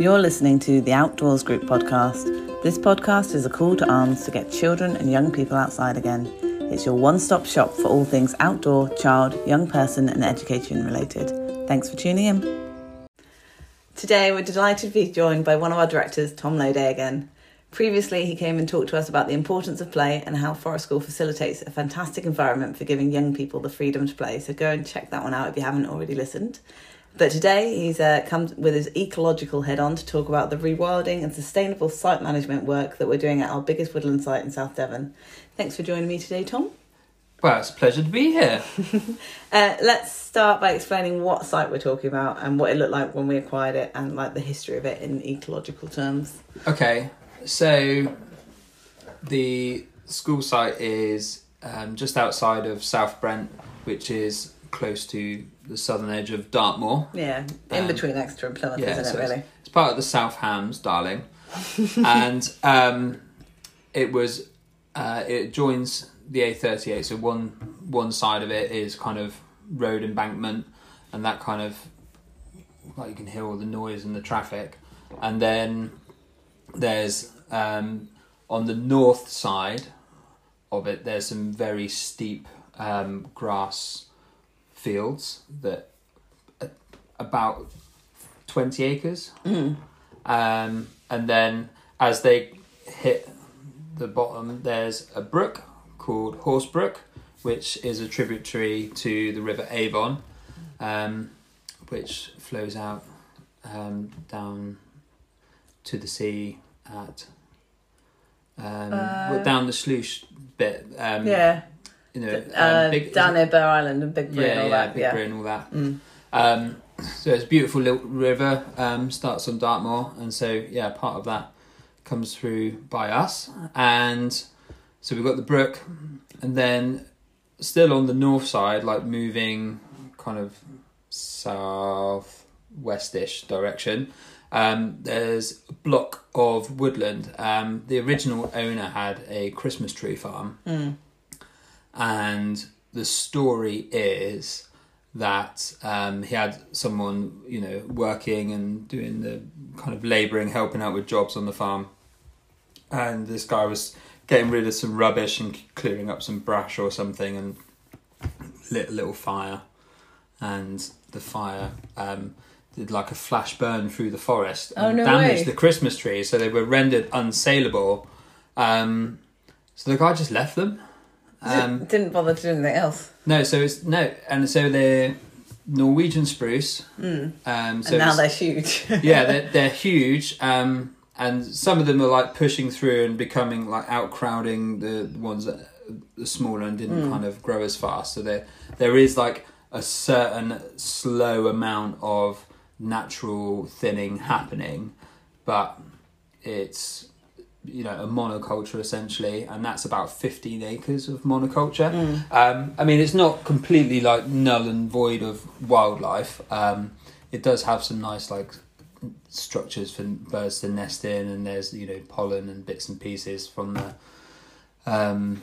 You're listening to the Outdoors Group podcast. This podcast is a call to arms to get children and young people outside again. It's your one stop shop for all things outdoor, child, young person, and education related. Thanks for tuning in. Today, we're delighted to be joined by one of our directors, Tom Lowday, again. Previously, he came and talked to us about the importance of play and how Forest School facilitates a fantastic environment for giving young people the freedom to play. So go and check that one out if you haven't already listened. But today, he's uh, come with his ecological head on to talk about the rewilding and sustainable site management work that we're doing at our biggest woodland site in South Devon. Thanks for joining me today, Tom. Well, it's a pleasure to be here. Uh, let's start by explaining what site we're talking about and what it looked like when we acquired it and like the history of it in ecological terms. Okay, so the school site is um, just outside of South Brent, which is close to the southern edge of Dartmoor. Yeah, in Um, between Exeter and Plymouth, Yeah, isn't so it, really? it's, it's part of the South Hams, darling, and um, it was uh, it joins the A38. So one one side of it is kind of road embankment, and that kind of like you can hear all the noise and the traffic, and then there's um, on the north side of it. There's some very steep um, grass fields that about 20 acres. Mm. Um, and then as they hit the bottom, there's a brook called Horse Brook, which is a tributary to the River Avon, um, which flows out um, down to the sea at. Um, Uh, down the sluice bit, um, yeah, you know, uh, um, big, down near Burgh Island and Big Blue yeah, and all yeah, that. Big yeah. Brae and all that. Mm. Um, so it's a beautiful little river. Um, starts on Dartmoor, and so yeah, part of that comes through by us, and so we've got the brook, and then still on the north side, like moving kind of south westish direction. Um, there's a block of woodland. Um, the original owner had a Christmas tree farm, Mm. And the story is that um, he had someone you know working and doing the kind of labouring helping out with jobs on the farm. And this guy was getting rid of some rubbish and clearing up some brush or something and lit a little fire. And the fire um, did like a flash burn through the forest Oh, and no damaged way. the christmas trees so they were rendered unsaleable um, so the guy just left them um, Didn't- bother to do anything else. no, so it's no, and so they're Norwegian spruce. Mm. Um, so and now they're huge. yeah, they're they're huge. Um, and some of them are like pushing through and becoming like outcrowding the ones that are smaller and didn't Mm. kind of grow as fast. So there there is like a certain slow amount of natural thinning happening, but it's you know a monoculture essentially, and that's about fifteen acres of monoculture. Mm. Um, I mean, it's not completely like null and void of wildlife. Um, it does have some nice like structures for birds to nest in, and there's you know pollen and bits and pieces from the um,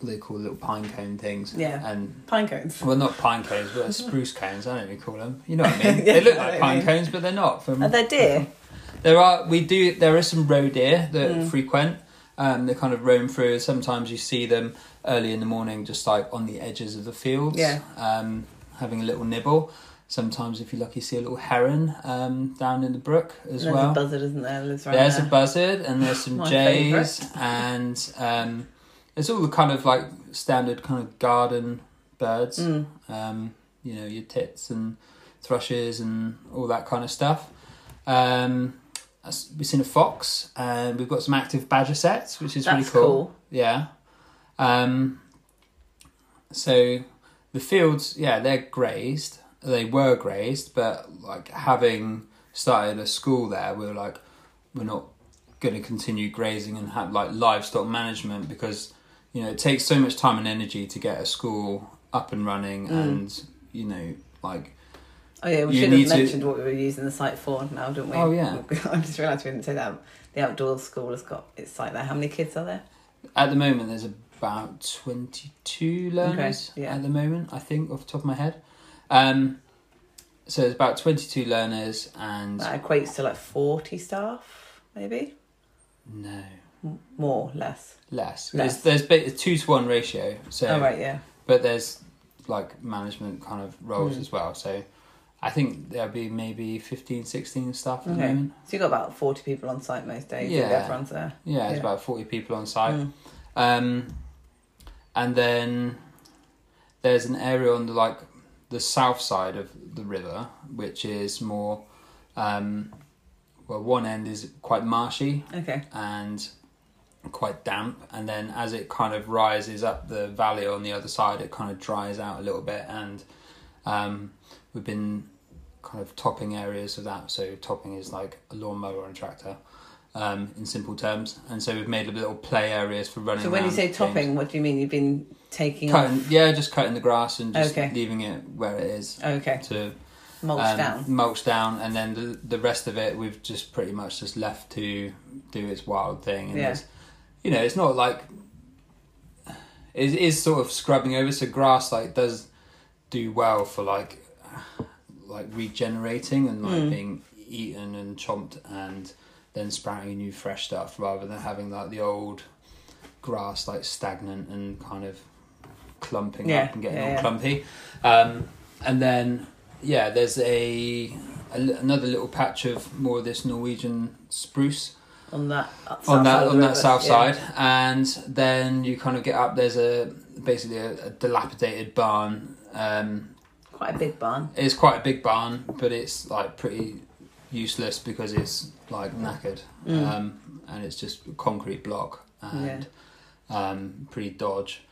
what they call little pine cone things. Yeah. and Pine cones. well, not pine cones, but spruce cones. I don't you call them. You know what I mean? Yeah, they look like pine mean. cones, but they're not. From Are they deer? there are we do there is some roe deer that Mm. frequent. Um, they kind of roam through. Sometimes you see them early in the morning, just like on the edges of the fields, Yeah. um, having a little nibble. Sometimes, if you're lucky, see a little heron um, down in the brook as There's well. a buzzard, isn't there? Lives right There's there. a buzzard and there's some jays and um, it's all the kind of like standard kind of garden birds. Mm. Um, you know, your tits and thrushes and all that kind of stuff. Um, we've seen a fox and we've got some active badger setts, which is That's really cool. cool. Yeah. Um, so the fields, yeah, they're grazed. They were grazed, but like having started a school there, we were like, we're not going to continue grazing and have like livestock management because you know it takes so much time and energy to get a school up and running, Mm. and you know like Oh yeah, we You should have to- mentioned what we were using the site for now, didn't we? Oh, yeah. I just realised we didn't say that. The outdoor school has got its site there. How many kids are there? at the moment there's about 22 learners Okay, yeah. at the moment i think off the top of my head um, so it's about 22 learners and That equates to like 40 staff, maybe? no More, less. less. Less. There's there's a two to one ratio. So oh, right, yeah. but there's like management kind of roles Mm. as well. So I think there'll be maybe 15, 16 staff at the moment. So you've got about 40 people on site most days. Yeah. Yeah. Everyone's there. Yeah, it's Yeah. about 40 people on site. Mm. Um, and then there's an area on the like the south side of the river, which is more, um, well, one end is quite marshy Okay. and quite damp, and then as it kind of rises up the valley on the other side, it kind of dries out a little bit, and um, we've been kind of topping areas of that. So topping is like a lawnmower and tractor. Um, in simple terms, and so we've made little play areas for running. So when you say games. topping, what do you mean? You've been taking off? Yeah, just cutting the grass and just Okay. leaving it where it is Okay. to Mulch um, down. mulch down, and then the the rest of it we've just pretty much just left to do its wild thing. And Yeah. you know, it's not like it is sort of scrubbing over. So grass like does do well for like like regenerating and like Mm. being eaten and chomped and then sprouting new fresh stuff rather than having like the old grass like stagnant and kind of clumping Yeah, up and getting yeah, all yeah. clumpy. Um, and then yeah, there's a, a another little patch of more of this Norwegian spruce On that uh, south on that on that south side, and then you kind of get up. There's a basically a, a dilapidated barn. Um, Quite a big barn. it's quite a big barn, but it's like pretty useless because it's like knackered, Mm. um, and it's just a concrete block and um, pretty dodge.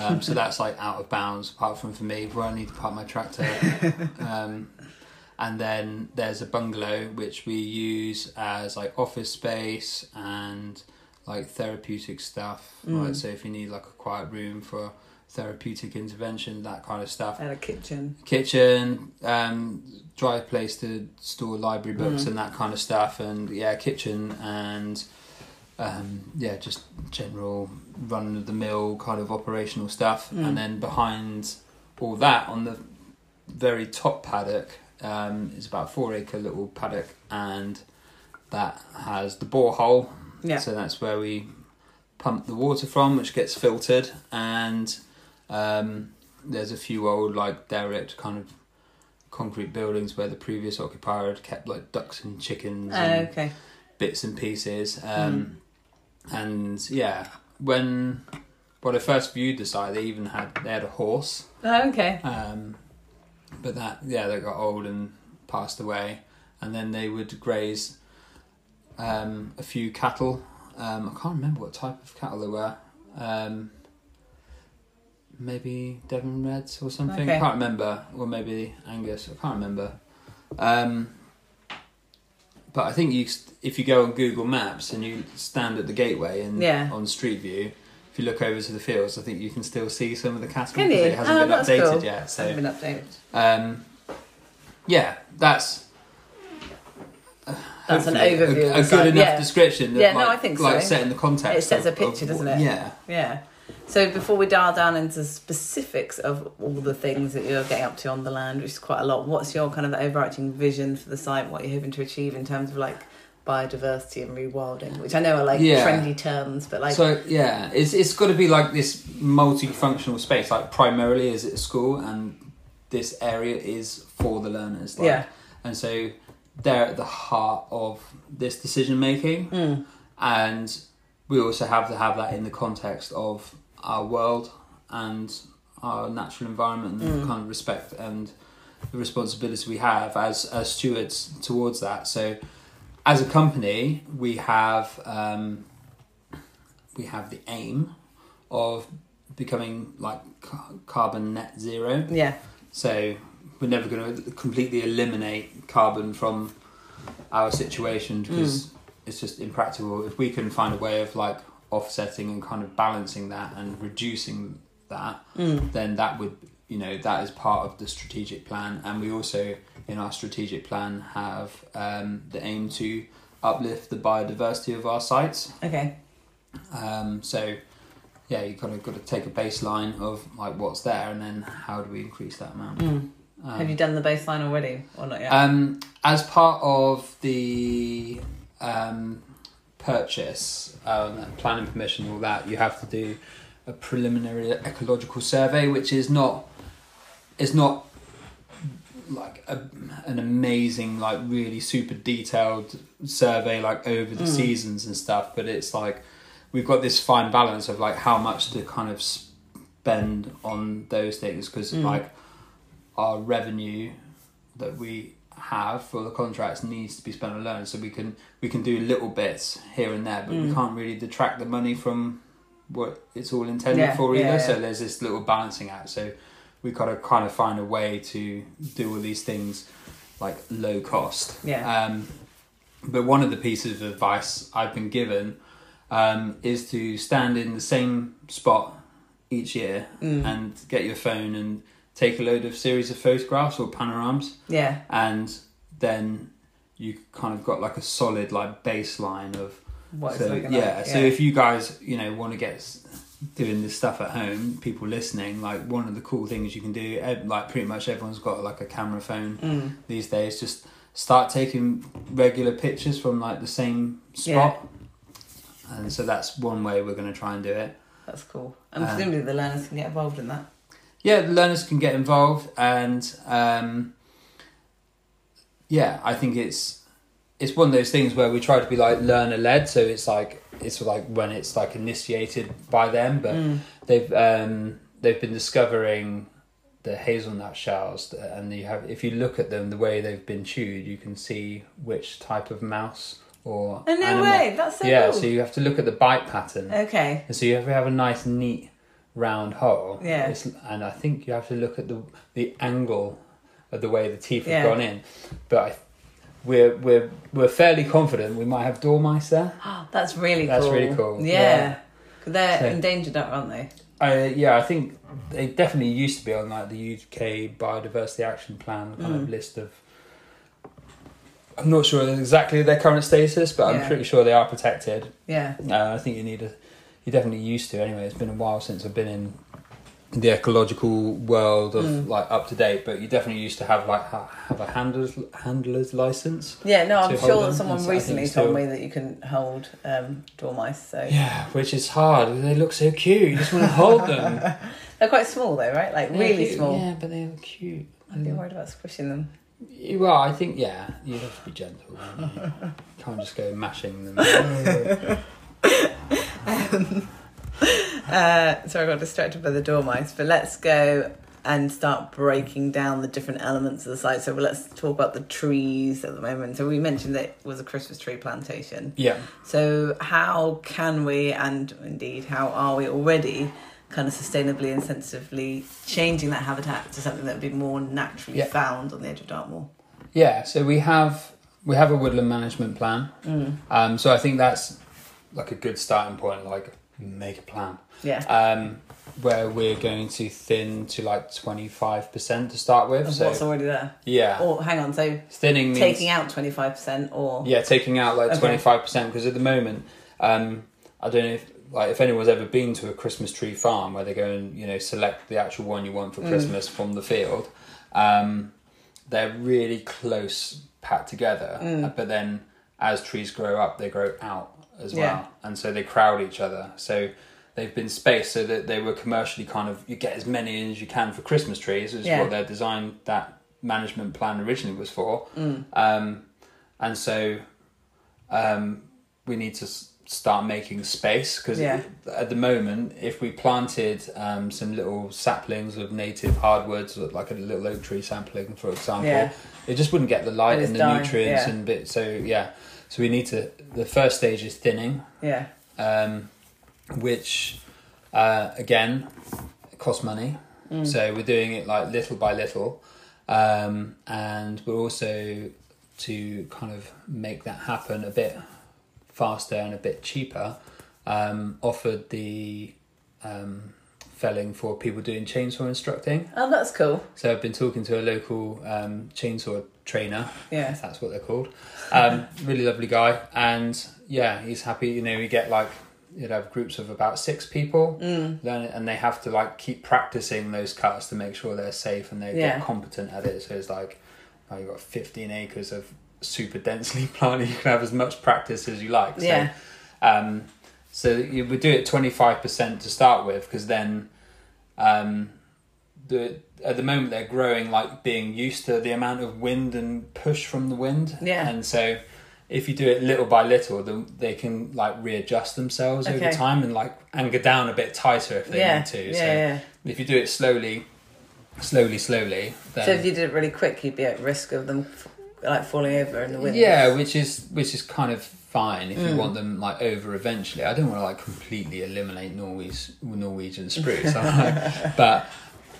Um, so that's like out of bounds, apart from for me where I need to park my tractor. um, and then there's a bungalow which we use as like office space and like therapeutic stuff. Mm. Right, so if you need like a quiet room for therapeutic intervention, that kind of stuff And a kitchen. kitchen, um, dry place to store library books Mm. and that kind of stuff, and yeah, kitchen and um, yeah, just general run of the mill kind of operational stuff. Mm. And then behind all that, on the very top paddock, um, is about a four acre little paddock, and that has the borehole. Yeah. So that's where we pump the water from, which gets filtered, and um, there's a few old like derelict kind of concrete buildings where the previous occupier had kept like ducks and chickens Oh, and okay. bits and pieces. Um, And yeah, when when I first viewed the site, they even had they had a horse. Oh, okay. Um, but that yeah, they got old and passed away, and then they would graze um, a few cattle. Um, I can't remember what type of cattle they were. Um, maybe Devon Reds or something. Okay. I can't remember, or maybe Angus. I can't remember. Um, but I think you, if you go on Google Maps and you stand at the gateway and Yeah. on Street View, if you look over to the fields, I think you can still see some of the cattle Can because it hasn't Oh, been updated cool. yet. So Hasn't been updated. um, yeah, that's That's an overview A, a good enough yeah. description. That Yeah, no, I think like so. setting the context. It sets of- a picture, of doesn't it? Yeah. Yeah. So before we dial down into specifics of all the things that you're getting up to on the land, which is quite a lot, what's your kind of overarching vision for the site? What you're hoping to achieve in terms of like biodiversity and rewilding, which I know are like Yeah. trendy terms, but like so yeah, it's it's got to be like this multifunctional space. Like primarily is it a school, and this area is for the learners. Like, yeah, and so they're at the heart of this decision making. mm, and we also have to have that in the context of our world and our natural environment and Mm. the kind of respect and the responsibility we have as as stewards towards that. So as a company we have um, we have the aim of becoming like ca- carbon net zero. Yeah, so we're never going to completely eliminate carbon from our situation because it's just impractical. If we can find a way of like offsetting and kind of balancing that and reducing that, mm, then that would you know that is part of the strategic plan. And we also in our strategic plan have um, the aim to uplift the biodiversity of our sites. okay, Um, so yeah, you kind of got to take a baseline of like what's there, and then how do we increase that amount. mm. Have you done the baseline already or not yet? Um, as part of the um, purchase, um, and planning permission, and all that, you have to do a preliminary ecological survey, which is not, it's not like a, an amazing, like really super detailed survey, like over the seasons and stuff. But it's like we've got this fine balance of like how much to kind of spend on those things because like our revenue that we have for the contracts needs to be spent on learning so we can we can do little bits here and there but we can't really detract the money from what it's all intended Yeah, for either. yeah, so there's this little balancing act. So we've got to kind of find a way to do all these things like low cost. Yeah. um, but one of the pieces of advice I've been given um, is to stand in the same spot each year Mm. and get your phone and take a load of series of photographs or panoramas yeah. and then you kind of got like a solid like baseline of What it's so yeah, like. so if you guys you know want to get doing this stuff at home people listening like one of the cool things you can do like pretty much everyone's got like a camera phone Mm. these days just start taking regular pictures from like the same spot and so that's one way we're going to try and do it That's cool. And Um, presumably the learners can get involved in that. Yeah the learners can get involved and um yeah i think it's it's one of those things where we try to be like learner led so it's like it's like when it's like initiated by them but Mm. they've um they've been discovering the hazelnut shells and you have if you look at them the way they've been chewed you can see which type of mouse or Oh, no animal. way. That's so yeah cool. so you have to look at the bite pattern Okay. and so you have to have a nice, neat, round hole. Yeah. It's, and I think you have to look at the the angle of the way the teeth have Yeah. gone in. But I, we're we're we're fairly confident we might have dormice there. That's really That's cool. really cool, Yeah. yeah. They're So- endangered, aren't they? I yeah, I think they definitely used to be on like the UK Biodiversity Action Plan kind Mm. of list of. I'm not sure exactly their current status, but I'm pretty sure they are protected. Yeah. Uh, I think you need a. You definitely used to anyway. It's been a while since I've been in the ecological world of Mm. like up to date, but you definitely used to have like ha- have a handler's handler's license. Yeah, no, I'm sure that someone and so I think recently told me that you can hold um, dormice. So Yeah, which is hard. They look so cute. You just want to hold them. they're quite small, though, right? Like They're really cute, small. Yeah, but they're cute. I'd be worried about squishing them. Well, I think yeah, you have to be gentle. You You can't just go mashing them. Uh, sorry, I got distracted by the dormice, but let's go and start breaking down the different elements of the site. So let's talk about the trees at the moment. So we mentioned that it was a Christmas tree plantation. yeah, So how can we, and indeed how are we already, kind of sustainably and sensitively changing that habitat to something that would be more naturally Yeah. found on the edge of Dartmoor? yeah. So we have we have a woodland management plan. Mm. Um, so I think that's like a good starting point. Like make a plan. Yeah. Um, where we're going to thin to like twenty five percent to start with. Of So what's already there. yeah, Or hang on, so thinning means taking out 25% or. Yeah, taking out like twenty five percent because at the moment, um, I don't know if like if anyone's ever been to a Christmas tree farm where they go and you know select the actual one you want for Mm. Christmas from the field. Um, they're really close, packed together, Mm. but then as trees grow up, they grow out as well, Yeah. and so they crowd each other. So they've been spaced so that they were commercially kind of you get as many as you can for Christmas trees, is Yeah. what their design that management plan originally was for. Mm. Um, and so um, we need to s- start making space because Yeah. at the moment, if we planted um, some little saplings of native hardwoods, like a little oak tree sapling, for example, Yeah. it just wouldn't get the light is and the dying, nutrients and bit. So yeah, so we need to. The first stage is thinning, Yeah. um, which uh, again costs money. Mm. So we're doing it like little by little, um, and we're also to kind of make that happen a bit faster and a bit cheaper. Um, offered the um, felling for people doing chainsaw instructing. Oh, that's cool. So I've been talking to a local um, chainsaw trainer, Yeah. if that's what they're called. Um, really lovely guy, and yeah, he's happy. You know, we get like you'd have groups of about six people, Mm. then and they have to like keep practicing those cuts to make sure they're safe and they Yeah. get competent at it. So it's like, oh, you've got 15 acres of super densely planted. You can have as much practice as you like. So, Yeah. Um, so you would do it 25% to start with because then um, the at the moment they're growing like being used to the amount of wind and push from the wind. Yeah. And so if you do it little by little, then they can like readjust themselves over time and like anchor down a bit tighter if they yeah. need to. yeah, so yeah. if you do it slowly, slowly, slowly, then So if you did it really quick, you'd be at risk of them like falling over in the wind. yeah, which is which is kind of fine if you Mm. want them like over eventually. I don't want to like completely eliminate Norway's Norwegian spruce, like- but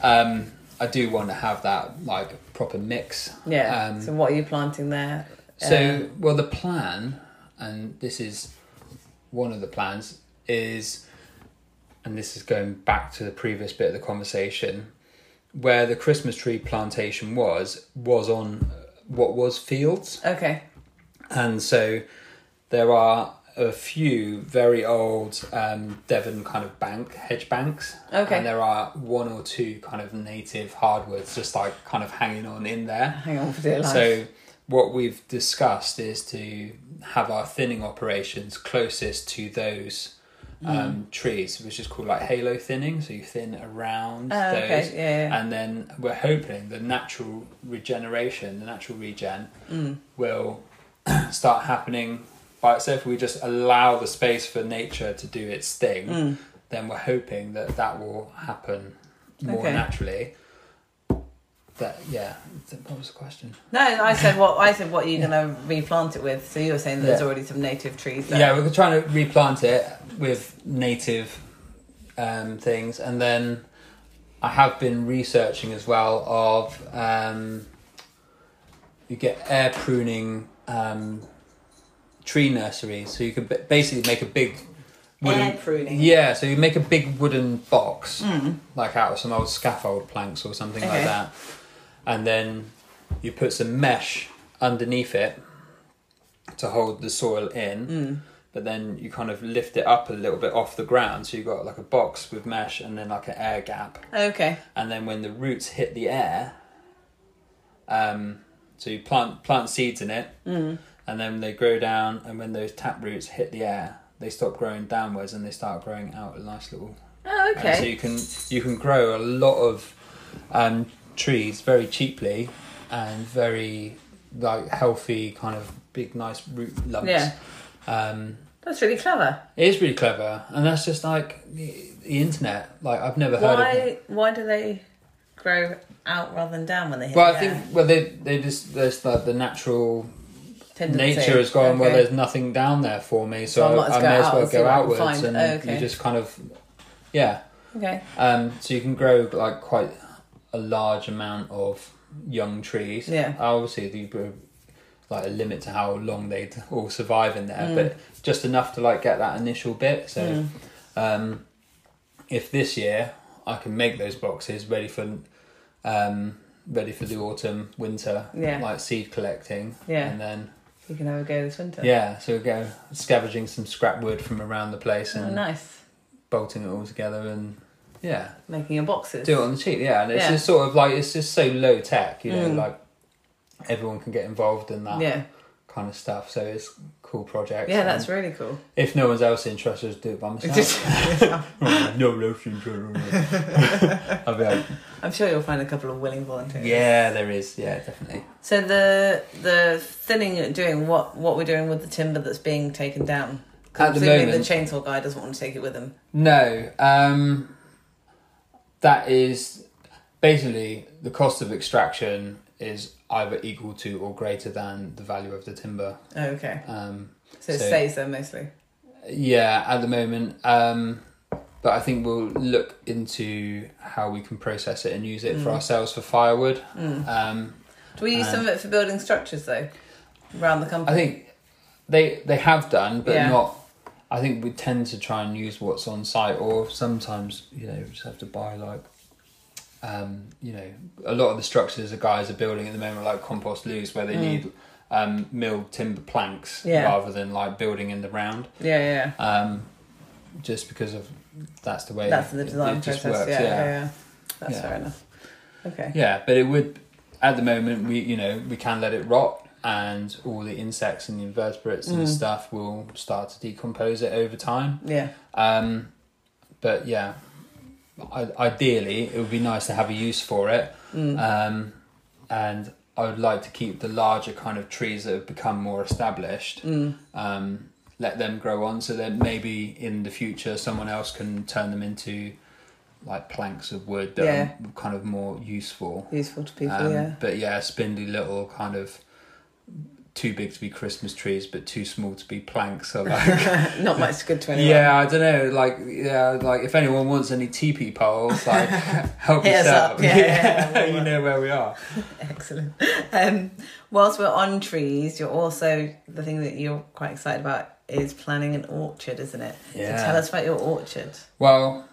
um, I do want to have that like proper mix. Yeah. Um, so what are you planting there? So, Um, well, the plan, and this is one of the plans, is, and this is going back to the previous bit of the conversation, where the Christmas tree plantation was, was on what was fields. okay. And so there are a few very old um, Devon kind of bank, hedge banks. Okay. And there are one or two kind of native hardwoods just like kind of hanging on in there. Hang on for dear life. So what we've discussed is to have our thinning operations closest to those Mm. um, trees, which is called like halo thinning. So you thin around Oh, those, okay. Yeah. yeah. and then we're hoping the natural regeneration, the natural regen, Mm. will start happening by itself. If we just allow the space for nature to do its thing, Mm. then we're hoping that that will happen more Okay. naturally. That yeah. What was the question? No, I said what I said. What are you going to replant it with? So you were saying there's Yeah. already some native trees there. Yeah, we're trying to replant it with native um, things, and then I have been researching as well of um, you get air pruning um, tree nurseries, so you could basically make a big wooden pruning. Yeah, so you make a big wooden box, Mm. like out of some old scaffold planks or something Okay. like that, and then you put some mesh underneath it to hold the soil in. Mm. But then you kind of lift it up a little bit off the ground, so you've got like a box with mesh and then like an air gap. Okay. And then when the roots hit the air, um, so you plant plant seeds in it, Mm. And then they grow down. And when those tap roots hit the air, they stop growing downwards and they start growing out a nice little Oh, and So you can you can grow a lot of um, trees very cheaply and very like healthy kind of big nice root lumps. Yeah. Um, That's really clever. it is really clever, and that's just like the, the internet. Like I've never heard of. Why? Why do they grow out rather than down when they hit? Well, I air? think well they they just there's like the natural Tendency. nature has gone. Well, there's nothing down there for me, so, So I I, might as I go may as well go what I can outwards, find. and Oh, okay. you just kind of yeah. Okay. Um, so you can grow like quite a large amount of young trees. Yeah. Obviously, grow like a limit to how long they'd all survive in there, Mm. but just enough to like get that initial bit. So, Mm. um, if this year I can make those boxes ready for, um, ready for the autumn, winter, Yeah. like seed collecting, Yeah. and then You can have a go this winter. yeah, so we go scavenging some scrap wood from around the place Oh, and nice. bolting it all together and yeah Making your boxes. do it on the cheap, yeah. And it's Yeah. just sort of like it's just so low tech, you know, Mm. like everyone can get involved in that Yeah. kind of stuff. So it's cool project. Yeah, that's really cool. if no one's else interested, just do it by myself. No interested. I'll be like, I'm sure you'll find a couple of willing volunteers. yeah, there is, yeah, definitely. So the the thinning doing, what what we're doing with the timber that's being taken down? At the Presumably moment- the chainsaw guy doesn't want to take it with him. No, um, that is basically the cost of extraction is either equal to or greater than the value of the timber. Oh, okay. Um, So it So- stays there mostly. Yeah, at the moment. Um, but I think we'll look into how we can process it and use it for Mm. ourselves for firewood. Mm. Um, Do we use some of it for building structures though? Around the company? I think they they have done, but Yeah. not. I think we tend to try and use what's on site, or sometimes you know we just have to buy like. Um, you know, a lot of the structures the guys are building at the moment, like compost loos, where they Mm. need um, milled timber planks Yeah. rather than like building in the round. Yeah, yeah. Um, just because of that's the way That's the design it just process. works, yeah, yeah, yeah. That's Yeah. fair enough. Okay. Yeah, but it would at the moment we you know we can let it rot and all the insects and the invertebrates and Mm. stuff will start to decompose it over time. Yeah. Um, but yeah, ideally it would be nice to have a use for it. Mm. Um, and I would like to keep the larger kind of trees that have become more established. Mm. Um, let them grow on, so that maybe in the future someone else can turn them into like planks of wood that Yeah. are kind of more useful. Useful to people. Um, yeah. But yeah, spindly little kind of too big to be Christmas trees, but too small to be planks. So like, Not much good to anyone. yeah, I don't know. Like, yeah, like if anyone wants any teepee poles, like help Hit us out. up. Yeah, yeah, yeah. you know where we are. Excellent. Um, whilst we're on trees, you're also the thing that you're quite excited about is planning an orchard, isn't it? Yeah. So tell us about your orchard. Well,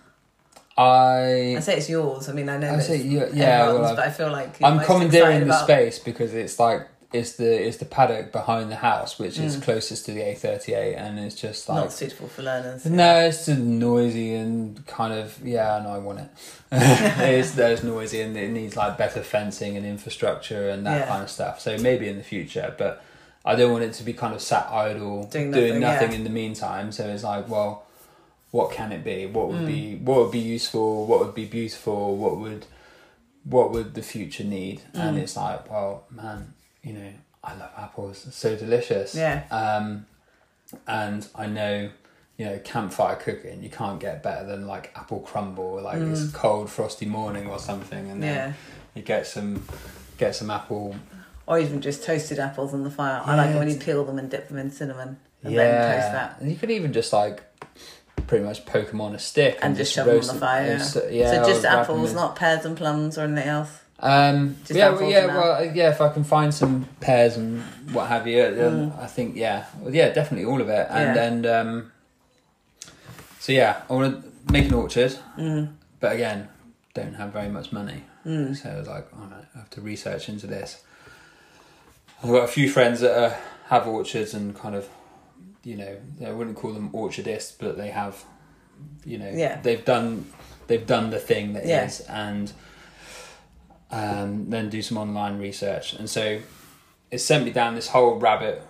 I I say it's yours. I mean, I know. I say it's yeah, yeah. Well, but I've- feel like I'm commandeering the about- space because it's like it's the it's the paddock behind the house, which is Mm. closest to the A38, and it's just like Not suitable for learners. No, it's just noisy and kind of yeah. No, I want it. it's there's noisy and it needs like better fencing and infrastructure and that Yeah. kind of stuff. So maybe in the future, but I don't want it to be kind of sat idle Doing doing nothing, nothing, yeah. in the meantime. So it's like, well, what can it be? What would Mm. be what would be useful? What would be beautiful? What would what would the future need? And Mm. it's like, well, man, you know, I love apples. It's so delicious. Yeah. Um, and I know, you know, campfire cooking, you can't get better than like apple crumble, like Mm. it's cold, frosty morning or something, and then Yeah. you get some, get some apple. Or even just toasted apples on the fire. I like when you peel them and dip them in cinnamon and then toast that. And you could even just like pretty much poke them on a stick And just shove them on the fire. and Yeah. yeah, so just apples, not pears and plums or anything else. Um, yeah, well, yeah, well, yeah. If I can find some pears and what have you, um, I think yeah, well, yeah, definitely all of it. And Mm. Yeah. and um, so yeah, I want to make an orchard, Mm. but again, don't have very much money. Mm. So I was like, right, I have to research into this. I've got a few friends that uh, have orchards and kind of, you know, I wouldn't call them orchardists, but they have, you know, Yeah. they've done they've done the thing that is, Yeah. and um, then do some online research, and so it sent me down this whole rabbit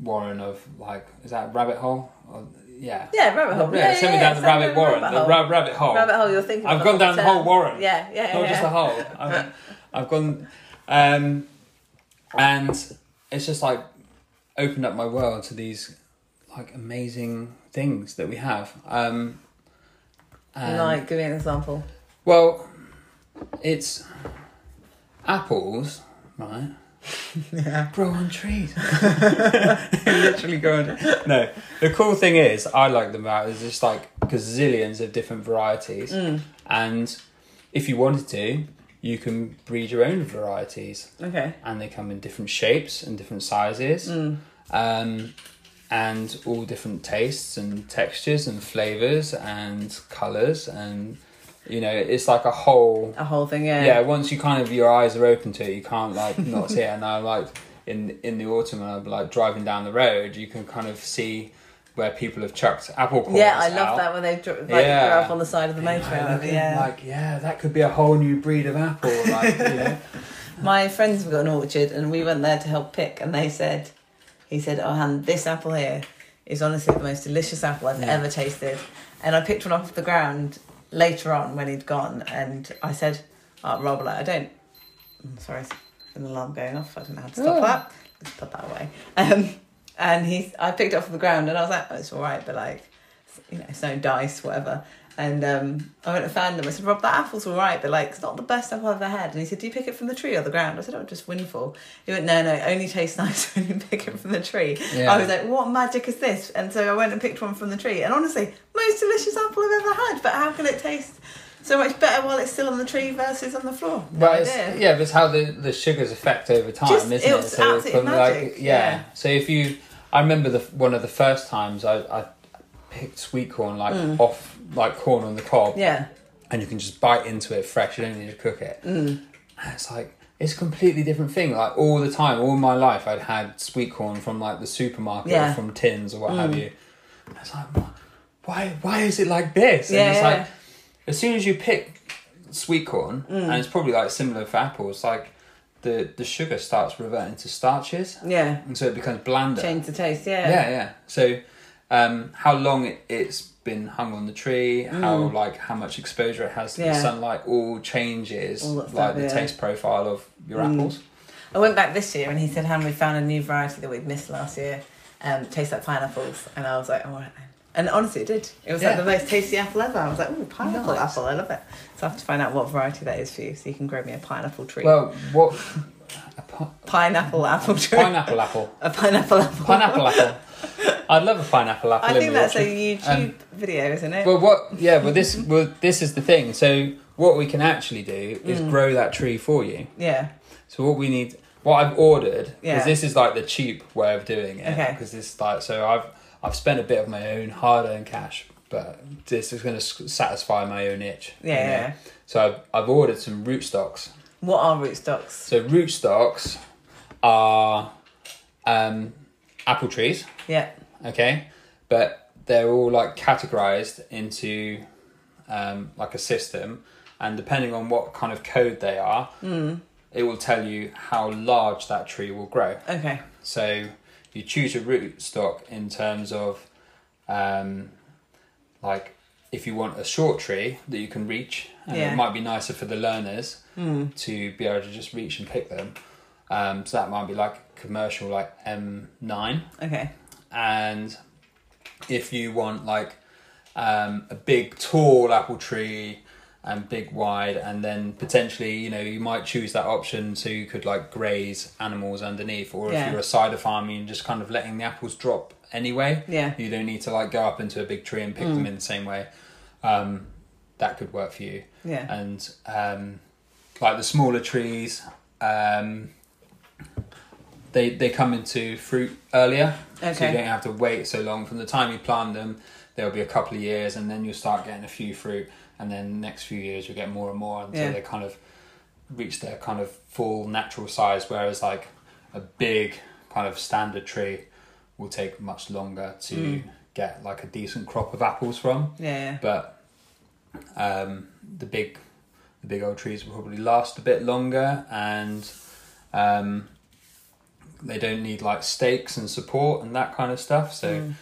warren of like, is that rabbit hole? Or, yeah. Yeah, rabbit hole. Yeah, send me down the rabbit warren, rabbit the ra- rabbit hole. Rabbit hole, you're thinking. I've gone down the whole warren. Yeah, yeah, Not yeah. just a hole. I've, I've gone, um, and it's just like opened up my world to these like amazing things that we have. Um, and- Like, give me an example. well, it's apples, right? Yeah. Grow on trees. Literally grow on. No, the cool thing is, I like them out. There's just like gazillions of different varieties, Mm. and if you wanted to, you can breed your own varieties, Okay. and they come in different shapes and different sizes, Mm. um, and all different tastes and textures and flavors and colors, and you know, it's like a whole A whole thing, yeah. yeah. once you kind of your eyes are open to it, you can't like not see it. And I like in in the autumn when I'm like driving down the road, you can kind of see where people have chucked apple cores. Yeah, I love out. that when they like, Yeah. grow up on the side of the Yeah, motorway. Whatever, reckon, yeah. like yeah, that could be a whole new breed of apple. Like you know, My friends have got an orchard, and we went there to help pick, and they said, he said, "Oh, Han, this apple here is honestly the most delicious apple I've Yeah. ever tasted." And I picked one off the ground later on when he'd gone, and I said, "Oh, Rob, like, I don't." I'm sorry, an alarm going off. I don't know how to stop Oh. that. Let's put that away. Um, and he, I picked it off the ground, and I was like, oh, "It's all right," but like, you know, it's no dice, whatever. And um, I went and found them. I said, Rob, that apple's all right, but like, it's not the best apple I've ever had. And he said, Do you pick it from the tree or the ground? I said, Oh, just windfall. He went, No, no, it only tastes nice when you pick it from the tree. Yeah. I was like, What magic is this? And so I went and picked one from the tree. And honestly, most delicious apple I've ever had. But how can it taste so much better while it's still on the tree versus on the floor? No But it's, yeah, but it's how the, the sugars affect over time, Just- isn't it it? absolute from, magic, Like, yeah. yeah. So if you, I remember the one of the first times I, I picked sweet corn like Mm. off like corn on the cob, Yeah. and you can just bite into it fresh. You don't need to cook it. Mm. And it's like it's a completely different thing. Like all the time, all my life, I'd had sweet corn from like the supermarket Yeah. or from tins or what have Mm. you. And it's like, why why is it like this? And Yeah, it's yeah. like as soon as you pick sweet corn, Mm. and it's probably like similar for apples, like the the sugar starts reverting to starches, Yeah. and so it becomes blander. Change the taste. Yeah. Yeah, yeah. So, um, how long it, it's been hung on the tree, how like how much exposure it has to Mm. Yeah. the sunlight, all changes All like the yeah. taste profile of your Mm. apples. I went back this year and he said, "Han, we found a new variety that we'd missed last year. Um, tastes like pineapples." And I was like, "All right." then." And honestly, it did. It was like the most tasty apple ever. I was like, "Oh, pineapple Nice. apple! I love it." So I have to find out what variety that is for you, so you can grow me a pineapple tree. Well, what a pi- pineapple apple tree. pineapple apple, A pineapple apple. pineapple apple. I'd love a pineapple apple. I in think that's a. YouTube Um, video, isn't it? Well, what? Yeah, well, this well, this is the thing. So, what we can actually do is Mm. grow that tree for you. yeah. So, what we need, what I've ordered, Yeah. because this is like the cheap way of doing it. Okay. Because this like, so I've I've spent a bit of my own hard-earned cash, but this is going to satisfy my own itch. Yeah, you know? yeah. So I've I've ordered some rootstocks. What are rootstocks? So rootstocks are um, apple trees. Yeah. okay but they're all like categorized into um, like a system and depending on what kind of code they are it will tell you how large that tree will grow Okay. so you choose a rootstock in terms of um, like if you want a short tree that you can reach and Yeah. it might be nicer for the learners to be able to just reach and pick them um, so that might be like commercial like m9 Okay. and if you want like um, a big tall apple tree and big wide and then potentially you know you might choose that option so you could like graze animals underneath or Yeah. if you're a cider farmer and just kind of letting the apples drop anyway Yeah. you don't need to like go up into a big tree and pick them in the same way um, that could work for you Yeah. and um, like the smaller trees um, they they come into fruit earlier so you don't have to wait so long from the time you plant them there'll be a couple of years and then you'll start getting a few fruit and then the next few years you'll get more and more until Yeah. they kind of reach their kind of full natural size whereas like a big kind of standard tree will take much longer to Mm. get like a decent crop of apples from Yeah. but um, the big the big old trees will probably last a bit longer and um, they don't need like stakes and support and that kind of stuff so Mm.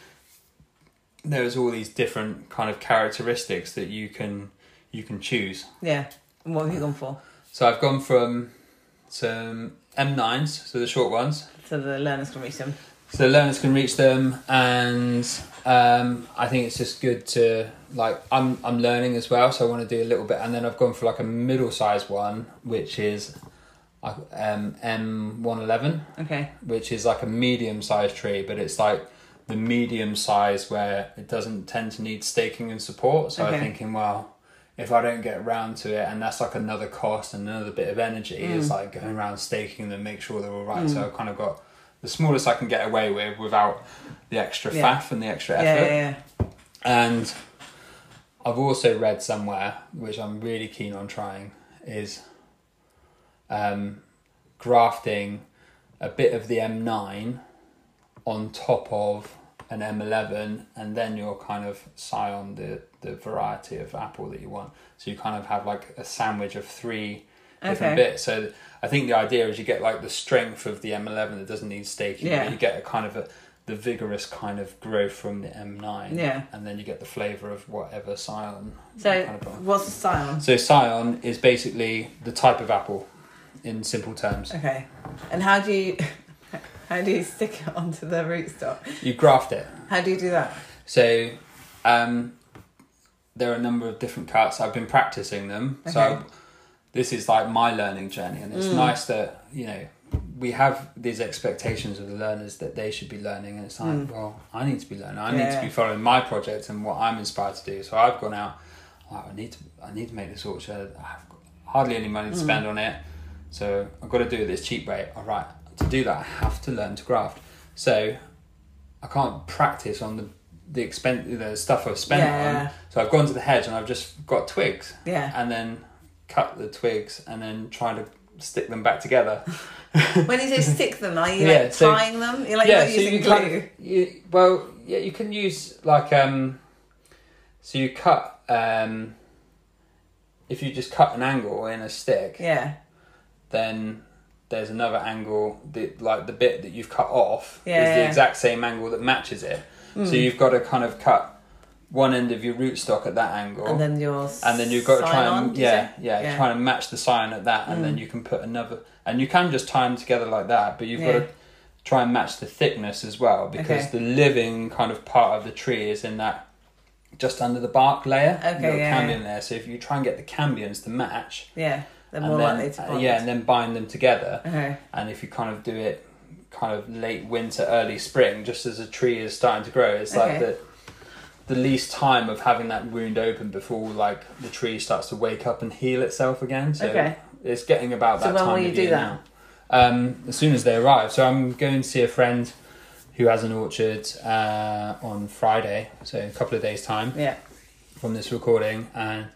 there's all these different kind of characteristics that you can you can choose Yeah. And what have you gone for? so i've gone from some m9s so the short ones So the learners can reach them. so the learners can reach them and um, i think it's just good to like i'm i'm learning as well so i want to do a little bit and then i've gone for like a middle sized one which is um, m111 Okay. which is like a medium sized tree but it's like the medium size where it doesn't tend to need staking and support so Okay. i'm thinking well if I don't get around to it, and that's like another cost and another bit of energy, it's like going around staking them, make sure they're all right. So I've kind of got the smallest I can get away with without the extra Yeah. faff and the extra effort. yeah, yeah. And I've also read somewhere, which I'm really keen on trying, is um, grafting a bit of the M9 on top of an M11, and then you're kind of scion the the variety of apple that you want. So you kind of have like a sandwich of three different Okay. bits. So I think the idea is you get like the strength of the M11 that doesn't need staking, Yeah. but you get a kind of a the vigorous kind of growth from the M9, Yeah. and then you get the flavour of whatever scion. So kind of what's the scion? So scion is basically the type of apple, in simple terms. Okay. And how do you how do you stick it onto the rootstock? You graft it. How do you do that? So, um, there are a number of different cuts. I've been practicing them. So, Okay. this is like my learning journey, and it's Mm. nice that you know we have these expectations of the learners that they should be learning, and it's like, Mm. well, I need to be learning. I need to be following my project and what I'm inspired to do. So, I've gone out. "Oh, I need to. I need to make this orchard. I've got hardly any money to Mm. spend on it, so I've got to do this cheap way. All right. To do that, I have to learn to graft. So, I can't practice on the the expense the stuff I've spent Yeah. on. So I've gone to the hedge and I've just got twigs Yeah. and then cut the twigs and then try to stick them back together. when you say stick them, are you Yeah, like so- tying them? You're like you're not using glue. you, well, yeah, you can use like um, So you cut. Um, if you just cut an angle in a stick, Yeah. Then there's another angle. The like the bit that you've cut off Yeah, is the yeah. exact same angle that matches it. So Mm. you've got to kind of cut one end of your rootstock at that angle, And then your and then you've got to try and on, yeah, yeah Yeah. try and match the scion at that, and then Mm. you can put another, and you can just tie them together like that, but you've got to try and match the thickness as well because Okay. the living kind of part of the tree is in that just under the bark layer, Okay, little yeah, cambium there. So if you try and get the cambiums to match, Yeah. They're and more then, likely to uh, bond. yeah, and then bind them together, Okay. and if you kind of do it kind of late winter, early spring, just as a tree is starting to grow, it's like Okay. the the least time of having that wound open before like the tree starts to wake up and heal itself again. So Okay. it's getting about So that when time will you of do year that? now. Um, as soon as they arrive. So I'm going to see a friend who has an orchard uh, on Friday, so in a couple of days' time Yeah. from this recording, and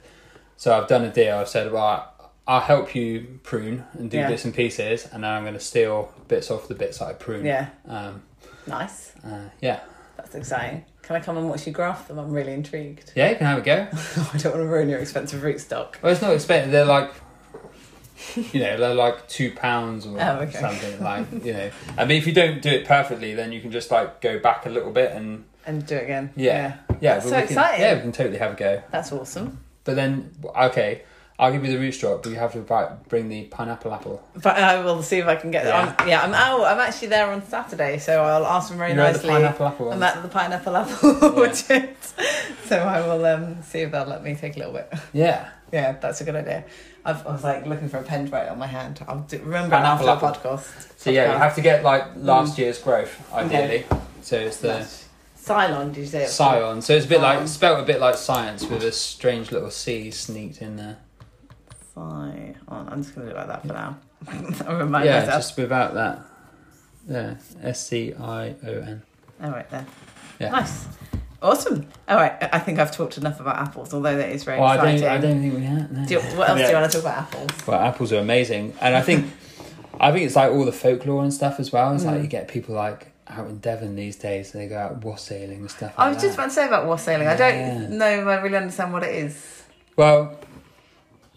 so I've done a deal. I've said, well, I'll help you prune and do Yeah. bits and pieces, and then I'm going to steal bits off the bits that I prune. Yeah. Um, Nice. uh, yeah. That's exciting. Can I come and watch you graft them? I'm really intrigued. Yeah, you can have a go. I don't want to ruin your expensive rootstock. Well, it's not expensive. They're like, you know, they're like two pounds or Oh, okay. something. Like, you know, I mean, if you don't do it perfectly, then you can just like go back a little bit and And do it again. Yeah. yeah, That's but so we can, exciting. Yeah, we can totally have a go. That's awesome. But then, okay, I'll give you the root rootstock, but you have to bring the pineapple apple. But I will see if I can get. Yeah. I'm, yeah, I'm out. I'm actually there on Saturday, so I'll ask them very you know the nicely. pineapple apple I'm at the pineapple apple orchard, so I will um, see if they'll let me take a little bit. Yeah. Yeah, that's a good idea. I've, I was like looking for a pen to write on my hand. I'll do, remember Pineapple after the apple. podcast. So yeah, you have to get like last year's growth, ideally. Okay. So it's the Nice. Scion, did you say? it was. So it's a bit Scion. like spelt a bit like science with a strange little C sneaked in there. Scion. I'm just going to do it like that for now. I'll remind yeah, myself. just without that. Yeah, S C I O N. All right there. Yeah. Nice. Awesome. All right. I think I've talked enough about apples, although that is very Well, I exciting. don't, I don't think we have. No. Do you- what else do you want to talk about apples? Well, apples are amazing, and I think, I think it's like all the folklore and stuff as well. It's like Mm. you get people like out in Devon these days. They go out wassailing and stuff. I Like was just that. about to say about wassailing. I don't know if I really understand what it is. Well,